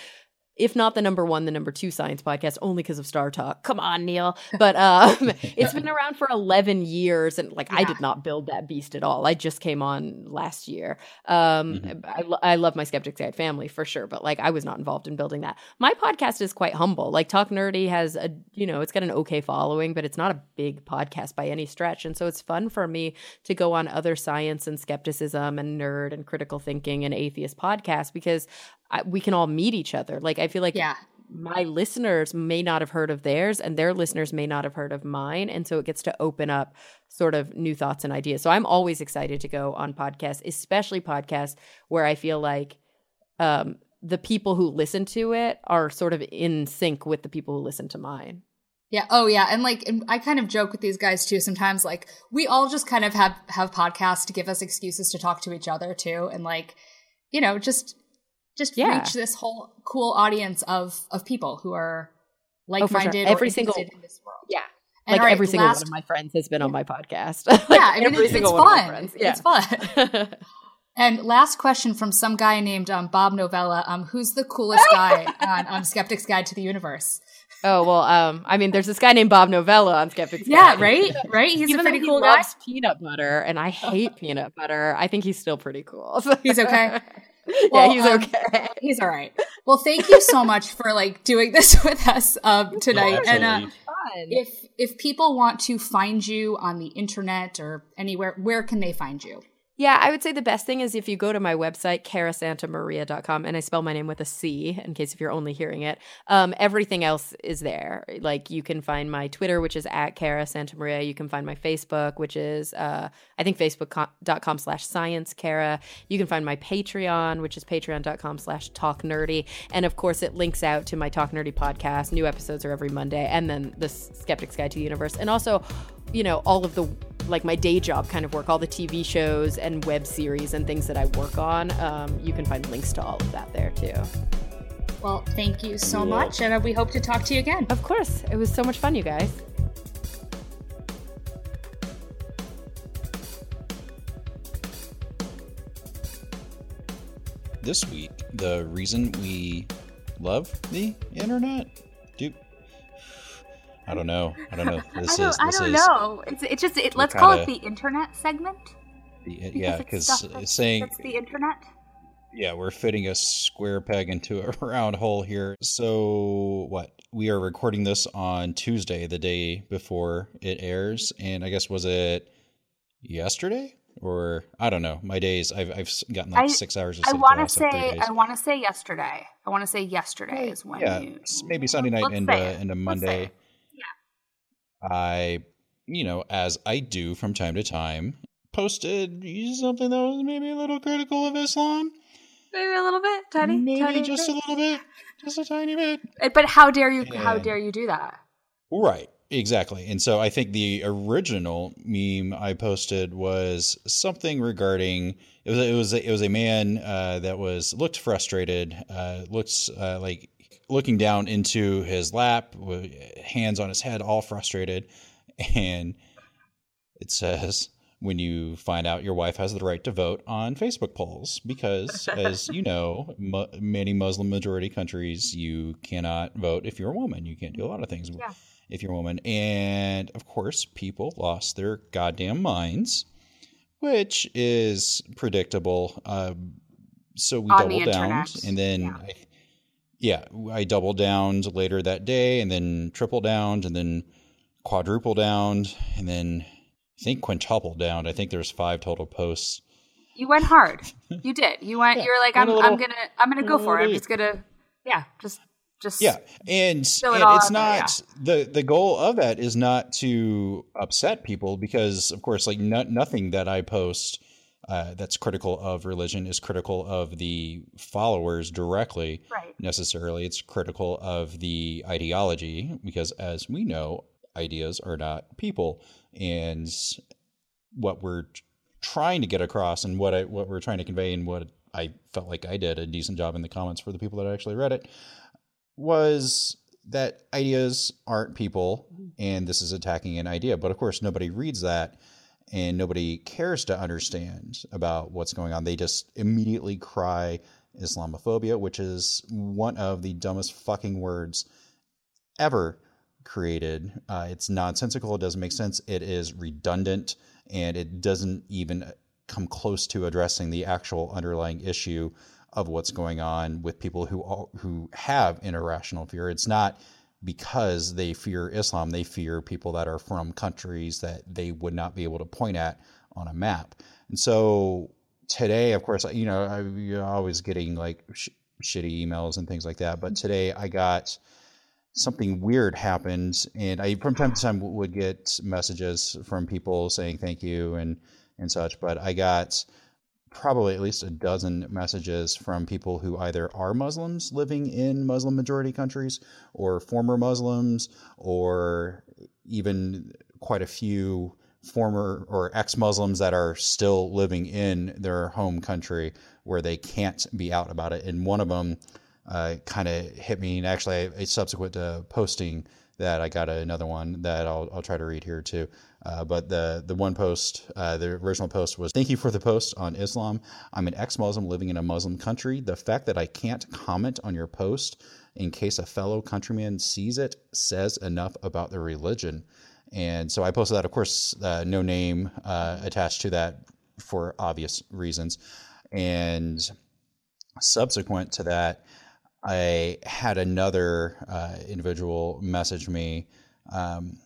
if not the number one, the number two science podcast, only because of Star Talk. Come on, Neil. <laughs> But um, <laughs> it's been around for 11 years. And like, I did not build that beast at all. I just came on last year. Um, I, I love my Skeptics Guide family for sure, but like, I was not involved in building that. My podcast is quite humble. Like, Talk Nerdy has a, you know, it's got an okay following, but it's not a big podcast by any stretch. And so it's fun for me to go on other science and skepticism and nerd and critical thinking and atheist podcasts because I, we can all meet each other. Like I feel like Yeah. my listeners may not have heard of theirs and their listeners may not have heard of mine and so it gets to open up sort of new thoughts and ideas. So I'm always excited to go on podcasts, especially podcasts where I feel like um the people who listen to it are sort of in sync with the people who listen to mine. Yeah. Oh, yeah. And like, and I kind of joke with these guys too. Sometimes, like, we all just kind of have have podcasts to give us excuses to talk to each other too, and like, you know, just just Yeah. reach this whole cool audience of of people who are like Oh, for sure. minded, Every or single- in this world. Yeah. And like all right, every single last- one of my friends has been on my podcast. <laughs> Yeah, Like, I mean, every it's, it's single one of my fun. friends. It's fun. <laughs> And last question from some guy named um, Bob Novella. Um, who's the coolest guy <laughs> on, on Skeptic's Guide to the Universe? Oh well, um, I mean, there's this guy named Bob Novella on Skeptics. Yeah, Guide. right, right. He's Even a though pretty he cool guy. loves peanut butter, and I hate peanut butter, I think he's still pretty cool. So- He's okay? <laughs> yeah, he's um, okay. <laughs> He's all right. Well, thank you so much for like doing this <laughs> with us um, tonight. Yeah, and uh, if if people want to find you on the internet or anywhere, where can they find you? Yeah, I would say the best thing is if you go to my website, carasantamaria.com, and I spell my name with a C in case if you're only hearing it. Um, everything else is there. Like you can find my Twitter, which is at Cara Santa Maria. You can find my Facebook, which is, uh, I think, facebook.com slash science Cara. You can find my Patreon, which is patreon.com slash talk nerdy. And of course, it links out to my Talk Nerdy podcast. New episodes are every Monday. And then the Skeptic's Guide to the Universe. And also, you know, all of the like my day job kind of work, all the TV shows and web series and things that I work on. Um, you can find links to all of that there too. Well, thank you so much, and uh, we hope to talk to you again. Of course, it was so much fun, you guys. this week, the reason we love the internet, do I don't know. I don't know. <laughs> This I don't, is I don't is know. It's, it's just it, let's call it the internet segment. the- uh, because yeah, it's because saying that's the internet. yeah, we're fitting a square peg into a <laughs> round hole here. So what? We are recording this on Tuesday, the day before it airs, and I guess was it yesterday or I don't know. My days, I've I've gotten like I- six hours of sleep. the want to last, like, three say. I want to say yesterday. I want to say yesterday is when yeah, you maybe Sunday night into say uh, into Monday. I, you know, as I do from time to time, posted something that was maybe a little critical of Islam. maybe a little bit, tiny, maybe tiny just bit. a little bit, just a tiny bit. Uh, But how dare you? How dare you do that? Right, exactly. And so I think the original meme I posted was something regarding it was it was a, it was a man uh, that was looked frustrated, uh, looks uh, like looking down into his lap, with hands on his head, all frustrated, and it says. When you find out your wife has the right to vote on Facebook polls, because as you <laughs> know, mu- many Muslim majority countries, you cannot vote if you're a woman. You can't do a lot of things Yeah. if you're a woman. And of course, people lost their goddamn minds, which is predictable. Um, so we On doubled down, and then Yeah. I, yeah, I doubled down later that day, and then triple downed and then quadruple downed and then I think quintuple downed. I think there's five total posts. You went hard. <laughs> You did. You went. Yeah, You're like, went I'm. a I'm gonna. I'm gonna go for it. I'm just gonna. Yeah. Just. Just. Yeah, and, Fill it and all it's out there, not the the goal of that is not to upset people because of course like no, nothing that I post uh, that's critical of religion is critical of the followers directly Right. necessarily. It's critical of the ideology because as we know, ideas are not people, and what we're trying to get across and what I what we're trying to convey and what I felt like I did a decent job in the comments for the people that actually read it was that ideas aren't people and this is attacking an idea. But of course, nobody reads that and nobody cares to understand about what's going on. They just immediately cry Islamophobia, which is one of the dumbest fucking words ever created. Uh, it's nonsensical. It doesn't make sense. It is redundant, and it doesn't even come close to addressing the actual underlying issue of what's going on with people who who have an irrational fear. It's not because they fear Islam. They fear people that are from countries that they would not be able to point at on a map. And so today, of course, you know, I, you're always getting like sh- shitty emails and things like that. But mm-hmm. today I got something weird happened, and I from time to time would get messages from people saying thank you and and such. But I got probably at least a dozen messages from people who either are Muslims living in Muslim majority countries or former Muslims or even quite a few former or ex Muslims that are still living in their home country where they can't be out about it. And one of them uh, kind of hit me. And actually, a subsequent posting that, I got another one that I'll, I'll try to read here too. Uh, but the the one post, uh, the original post was, "Thank you for the post on Islam. I'm an ex-Muslim living in a Muslim country. The fact that I can't comment on your post in case a fellow countryman sees it says enough about the religion." And so I posted that. Of course, uh, no name uh, attached to that for obvious reasons. And subsequent to that, I had another uh, individual message me. Um,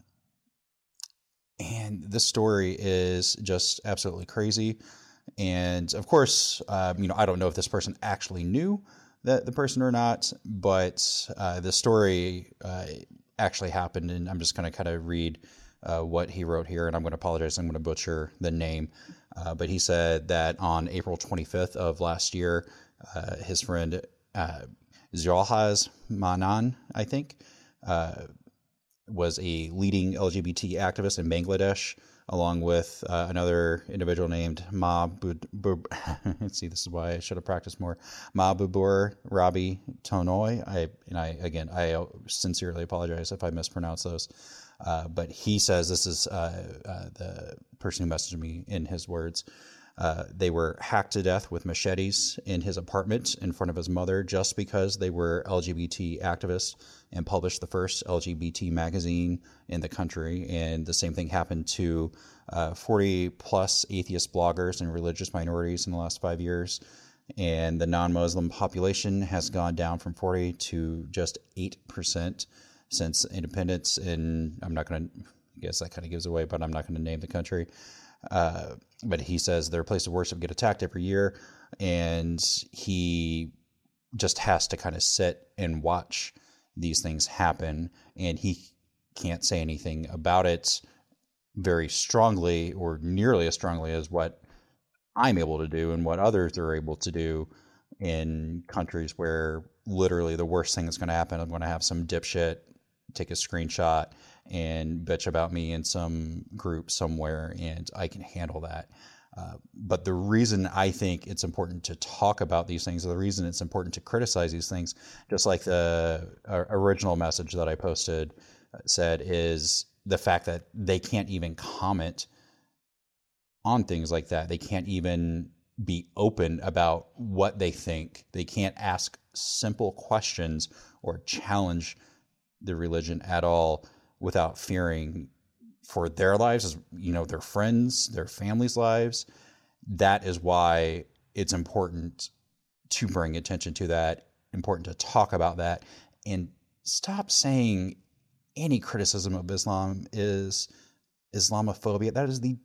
and this story is just absolutely crazy. And of course, uh, you know, I don't know if this person actually knew that the person or not, but uh, the story uh, actually happened. And I'm just going to kind of read uh, what he wrote here. And I'm going to apologize. I'm going to butcher the name. Uh, but he said that on April 25th of last year, uh, his friend Xulhaz Mannan, I think, uh, was a leading LGBT activist in Bangladesh, along with uh, another individual named Ma. <laughs> See, this is why I should have practiced more. Mahbubur Rabbi Tonoy. I and I again, I sincerely apologize if I mispronounce those. Uh, but he says this is uh, uh, the person who messaged me in his words. Uh, they were hacked to death with machetes in his apartment in front of his mother just because they were LGBT activists and published the first LGBT magazine in the country. And the same thing happened to uh, 40 plus atheist bloggers and religious minorities in the last five years. And the non Muslim population has gone down from 40 to just 8% since independence. And I'm not going to, I guess that kind of gives away, but I'm not going to name the country. Uh, but he says their place of worship get attacked every year, and he just has to kind of sit and watch these things happen, and he can't say anything about it very strongly or nearly as strongly as what I'm able to do and what others are able to do in countries where literally the worst thing that's going to happen, I'm going to have some dipshit take a screenshot and bitch about me in some group somewhere, and I can handle that. Uh, but the reason I think it's important to talk about these things, the reason it's important to criticize these things, just like the uh, original message that I posted uh, said, is the fact that they can't even comment on things like that. They can't even be open about what they think. They can't ask simple questions or challenge the religion at all without fearing for their lives, as you know, their friends, their families' lives. That is why it's important to bring attention to that, important to talk about that, and stop saying any criticism of Islam is Islamophobia. That is the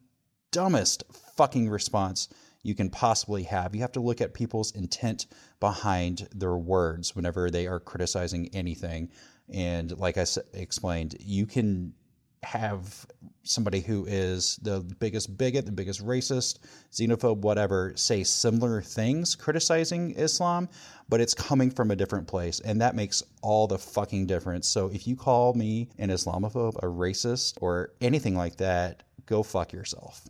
dumbest fucking response you can possibly have. You have to look at people's intent behind their words whenever they are criticizing anything. And like I explained, you can have somebody who is the biggest bigot, the biggest racist, xenophobe, whatever, say similar things criticizing Islam, but it's coming from a different place. And that makes all the fucking difference. So if you call me an Islamophobe, a racist, or anything like that, go fuck yourself.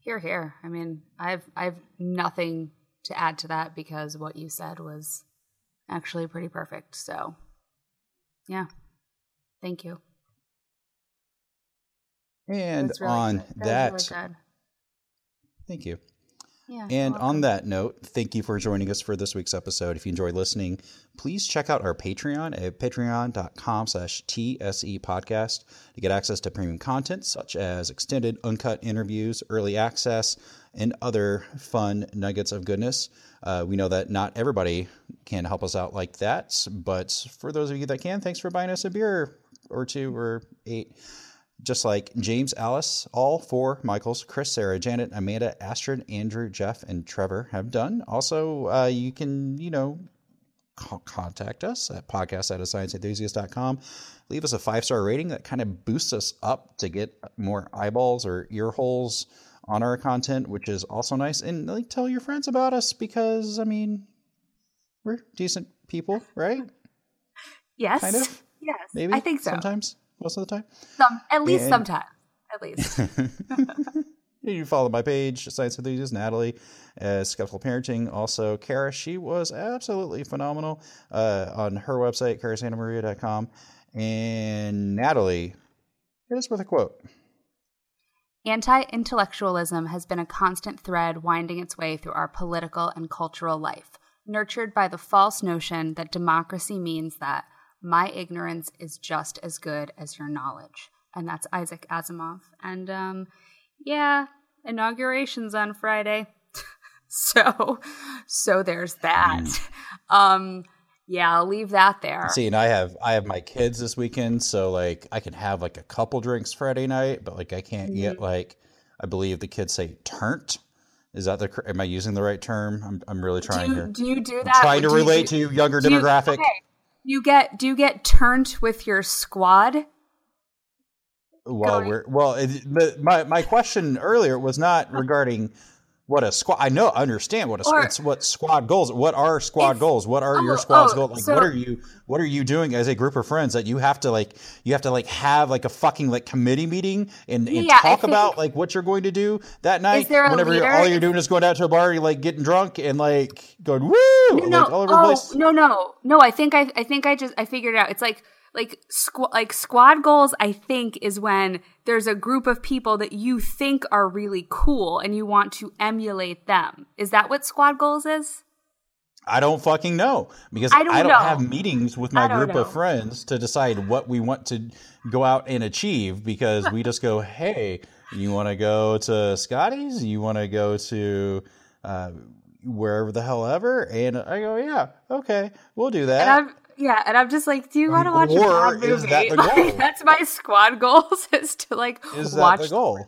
Here, here. I mean, I've I've nothing to add to that because what you said was actually pretty perfect. So yeah. Thank you. And really on good. that, that really thank you. Yeah. And on that note, thank you for joining us for this week's episode. If you enjoy listening, please check out our Patreon at patreon.com slash TSE podcast to get access to premium content such as extended uncut interviews, early access, and other fun nuggets of goodness. Uh, we know that not everybody can help us out like that, but for those of you that can, thanks for buying us a beer or two or eight just like James, Alice, all four Michaels, Chris, Sarah, Janet, Amanda, Astrid, Andrew, Jeff, and Trevor have done. Also, uh, you can, you know, contact us at podcast at scienceenthusiast.com. Leave us a five star rating that kind of boosts us up to get more eyeballs or ear holes on our content, which is also nice. And like, tell your friends about us because, I mean, we're decent people, right? Yes. Kind of. Yes. Maybe. I think so. Sometimes, most of the time. Some, at least And- sometimes. At least. <laughs> You follow my page, Science Enthusiast Natalie, as Skeptical Parenting. Also, Cara, she was absolutely phenomenal uh, on her website, carasantamaria.com. And Natalie, hit us with a quote. Anti intellectualism has been a constant thread winding its way through our political and cultural life, nurtured by the false notion that democracy means that my ignorance is just as good as your knowledge. And that's Isaac Asimov. And um, yeah, inauguration's on Friday. <laughs> so so there's that. Um yeah, I'll leave that there. See, and I have I have my kids this weekend, so like I can have like a couple drinks Friday night, but like I can't get Mm-hmm. like I believe the kids say turnt. Is that the am I using the right term? I'm I'm really do trying you, here. do you do I'm that? trying to Do you- relate to younger do you- demographic. okay. You get do you get turned with your squad? Well, we're well. It, my my question earlier was not regarding what a squad. I know, understand what a Or- it's what squad goals. What are squad goals? What are oh, your oh, squad's oh, goals? Like, so- what are you? What are you doing as a group of friends that you have to like? You have to like have like a fucking like committee meeting and, and Yeah, talk think- about like what you're going to do that night. there a whenever you're, all you're doing is going out to a bar, you're like getting drunk and like going woo, No, like all over the oh, place. no, no, no. I think I, I think I just, I figured it out. It's like, like, squ- like squad goals. I think is when there's a group of people that you think are really cool and you want to emulate them. Is that what squad goals is? I don't fucking know because I I don't don't, have meetings with my don't group of friends to decide what we want to go out and achieve because we just go, hey, you want to go to Scotty's? You want to go to uh, wherever the hell ever? And I go, yeah, okay, we'll do that. And I'm, yeah, and I'm just like, do you want to watch a bad movie? that <laughs> Like, that's my squad goals <laughs> is to like Is that watch the goal?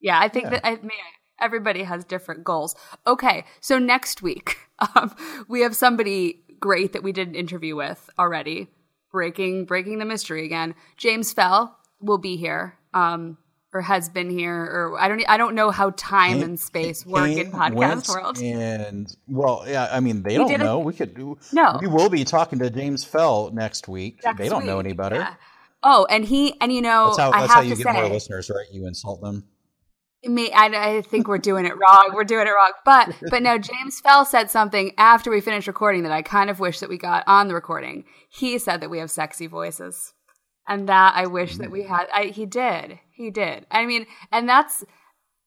Yeah, I think Yeah. that I mean everybody has different goals. Okay, so next week <laughs> um, we have somebody great that we did an interview with already, breaking breaking the mystery again. James Fell will be here, um, or has been here, or I don't I don't know how time and space work in podcast world. And well, yeah, I mean, they don't did a- know. We could do. No. we will be talking to James Fell next week. Next they don't know any better. yeah. Oh, and he and you know That's how. I have how you to get say, more listeners, right? You insult them. Me, I, I think we're doing it wrong. We're doing it wrong. But but no, James Fell said something after we finished recording that I kind of wish that we got on the recording. He said that we have sexy voices, and that I wish that mm-hmm. we had. I, he did. He did. I mean, and that's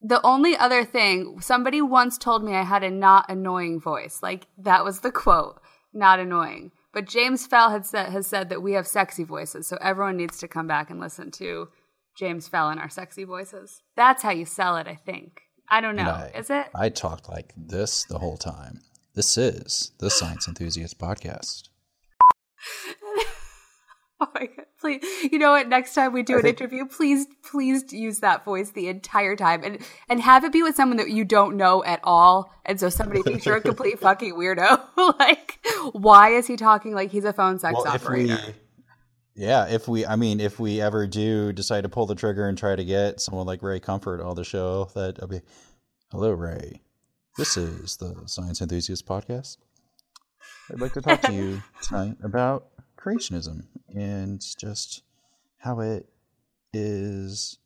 the only other thing. Somebody once told me I had a not annoying voice. Like that was the <laughs> quote. Not annoying. But James Fell had said has said that we have sexy voices. So everyone needs to come back and listen to James Fell and our sexy voices. That's how you sell it, I think. I don't know. I- Is it? I talked like this the whole time. This is the Science Enthusiast Podcast. <laughs> Oh my god! Please, you know what? Next time we do an interview, please, please use that voice the entire time, and and have it be with someone that you don't know at all, and so somebody thinks you're a <laughs> complete fucking weirdo. <laughs> like, why is he talking like he's a phone sex Well, if we, operator? yeah, if we, I mean, if we ever do decide to pull the trigger and try to get someone like Ray Comfort on the show, that I'll be, hello, Ray. This is the Science Enthusiast Podcast. I'd like to talk to you tonight about creationism and just how it is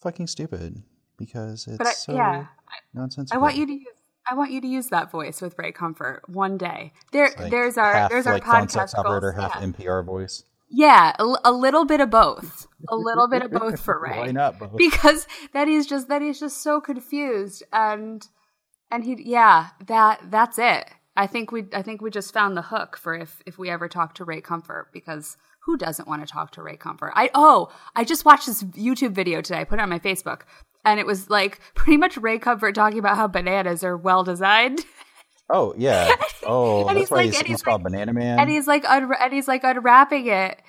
fucking stupid because it's I, so yeah, nonsensical. I want you to use. I want you to use that voice with Ray Comfort one day. There, Like there's our half, there's our like podcast operator, half Yeah. NPR voice. Yeah, a, a little bit of both. A little bit of <laughs> both for Ray. Why not both? Because that he's just that he's just so confused and And he, yeah, that that's it. I think we, I think we just found the hook for if if we ever talk to Ray Comfort because who doesn't want to talk to Ray Comfort? I oh, I just watched this YouTube video today. I put it on my Facebook, and it was like <laughs> pretty much Ray Comfort talking about how bananas are well designed. Oh yeah. <laughs> Oh, And that's he's why like- he's, he's he's called Banana Man. and he's like un- and he's like unwrapping it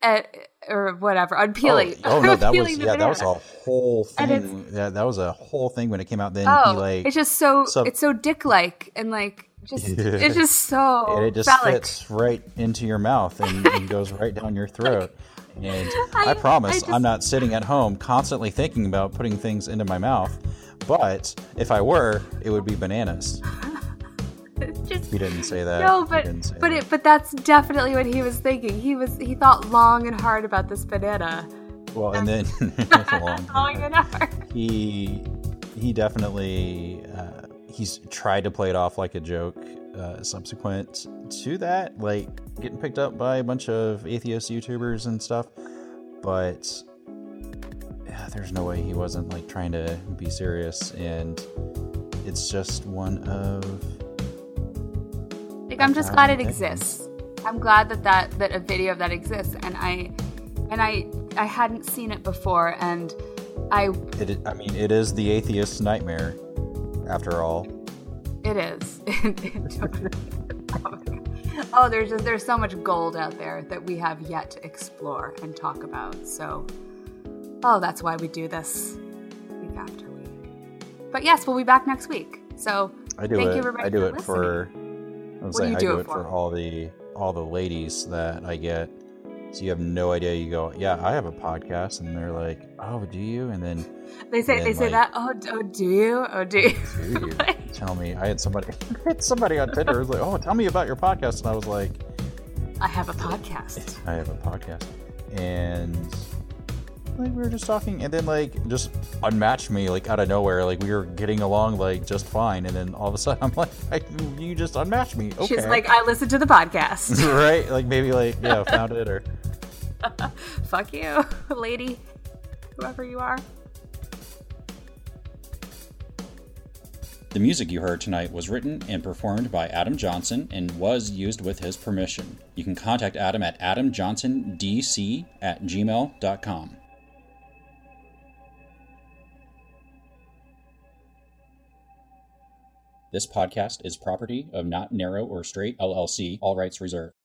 at, or whatever, unpeeling. Oh, oh no, that was yeah, that was a whole thing. Yeah, that was a whole thing when it came out. Then Oh, he like it's just so, so- it's so dick like and like just <laughs> it's just so and it just phallic. fits right into your mouth and, and goes right down your throat. And <laughs> I, I- promise, I just- I'm not sitting at home constantly thinking about putting things into my mouth. But if I were, it would be bananas. <laughs> Just He didn't say that. no, but but it but that's definitely what he was thinking. He was he thought long and hard about this banana. well, and then long- Long and hard. he he definitely uh, he's tried to play it off like a joke uh, subsequent to that like getting picked up by a bunch of atheist youtubers and stuff. But yeah, there's no way he wasn't like trying to be serious. And it's just one of Like I'm just glad it exists. I'm glad that that that a video of that exists, and I and I I hadn't seen it before, and I it i mean it is the atheist nightmare after all <laughs> it is. oh, there's just there's so much gold out there that we have yet to explore and talk about. So, oh, that's why we do this week after week. But yes, we'll be back next week. So I do thank it. you everybody I do for it for. I was What do saying, you I do do it it for for? all the all the ladies that I get. So you have no idea. You go, yeah, I have a podcast, and they're like, oh, do you? And then They say And they then, say that. Oh, oh, do you? Oh, do you? do <laughs> you tell me? I had somebody, <laughs> I had somebody on Tinder was like, oh, tell me about your podcast, and I was like, I have a podcast. I have a podcast, and like we were just talking, and then like just unmatched me like out of nowhere. Like we were getting along like just fine, and then all of a sudden <laughs> I'm like, I, you just unmatched me. Okay. She's like, I listened to the podcast. right? Like maybe like yeah, found it or Fuck you, lady, whoever you are. The music you heard tonight was written and performed by Adam Johnson and was used with his permission. You can contact Adam at adamjohnsondc at gmail.com. This podcast is property of Not Narrow or Straight LLC, all rights reserved.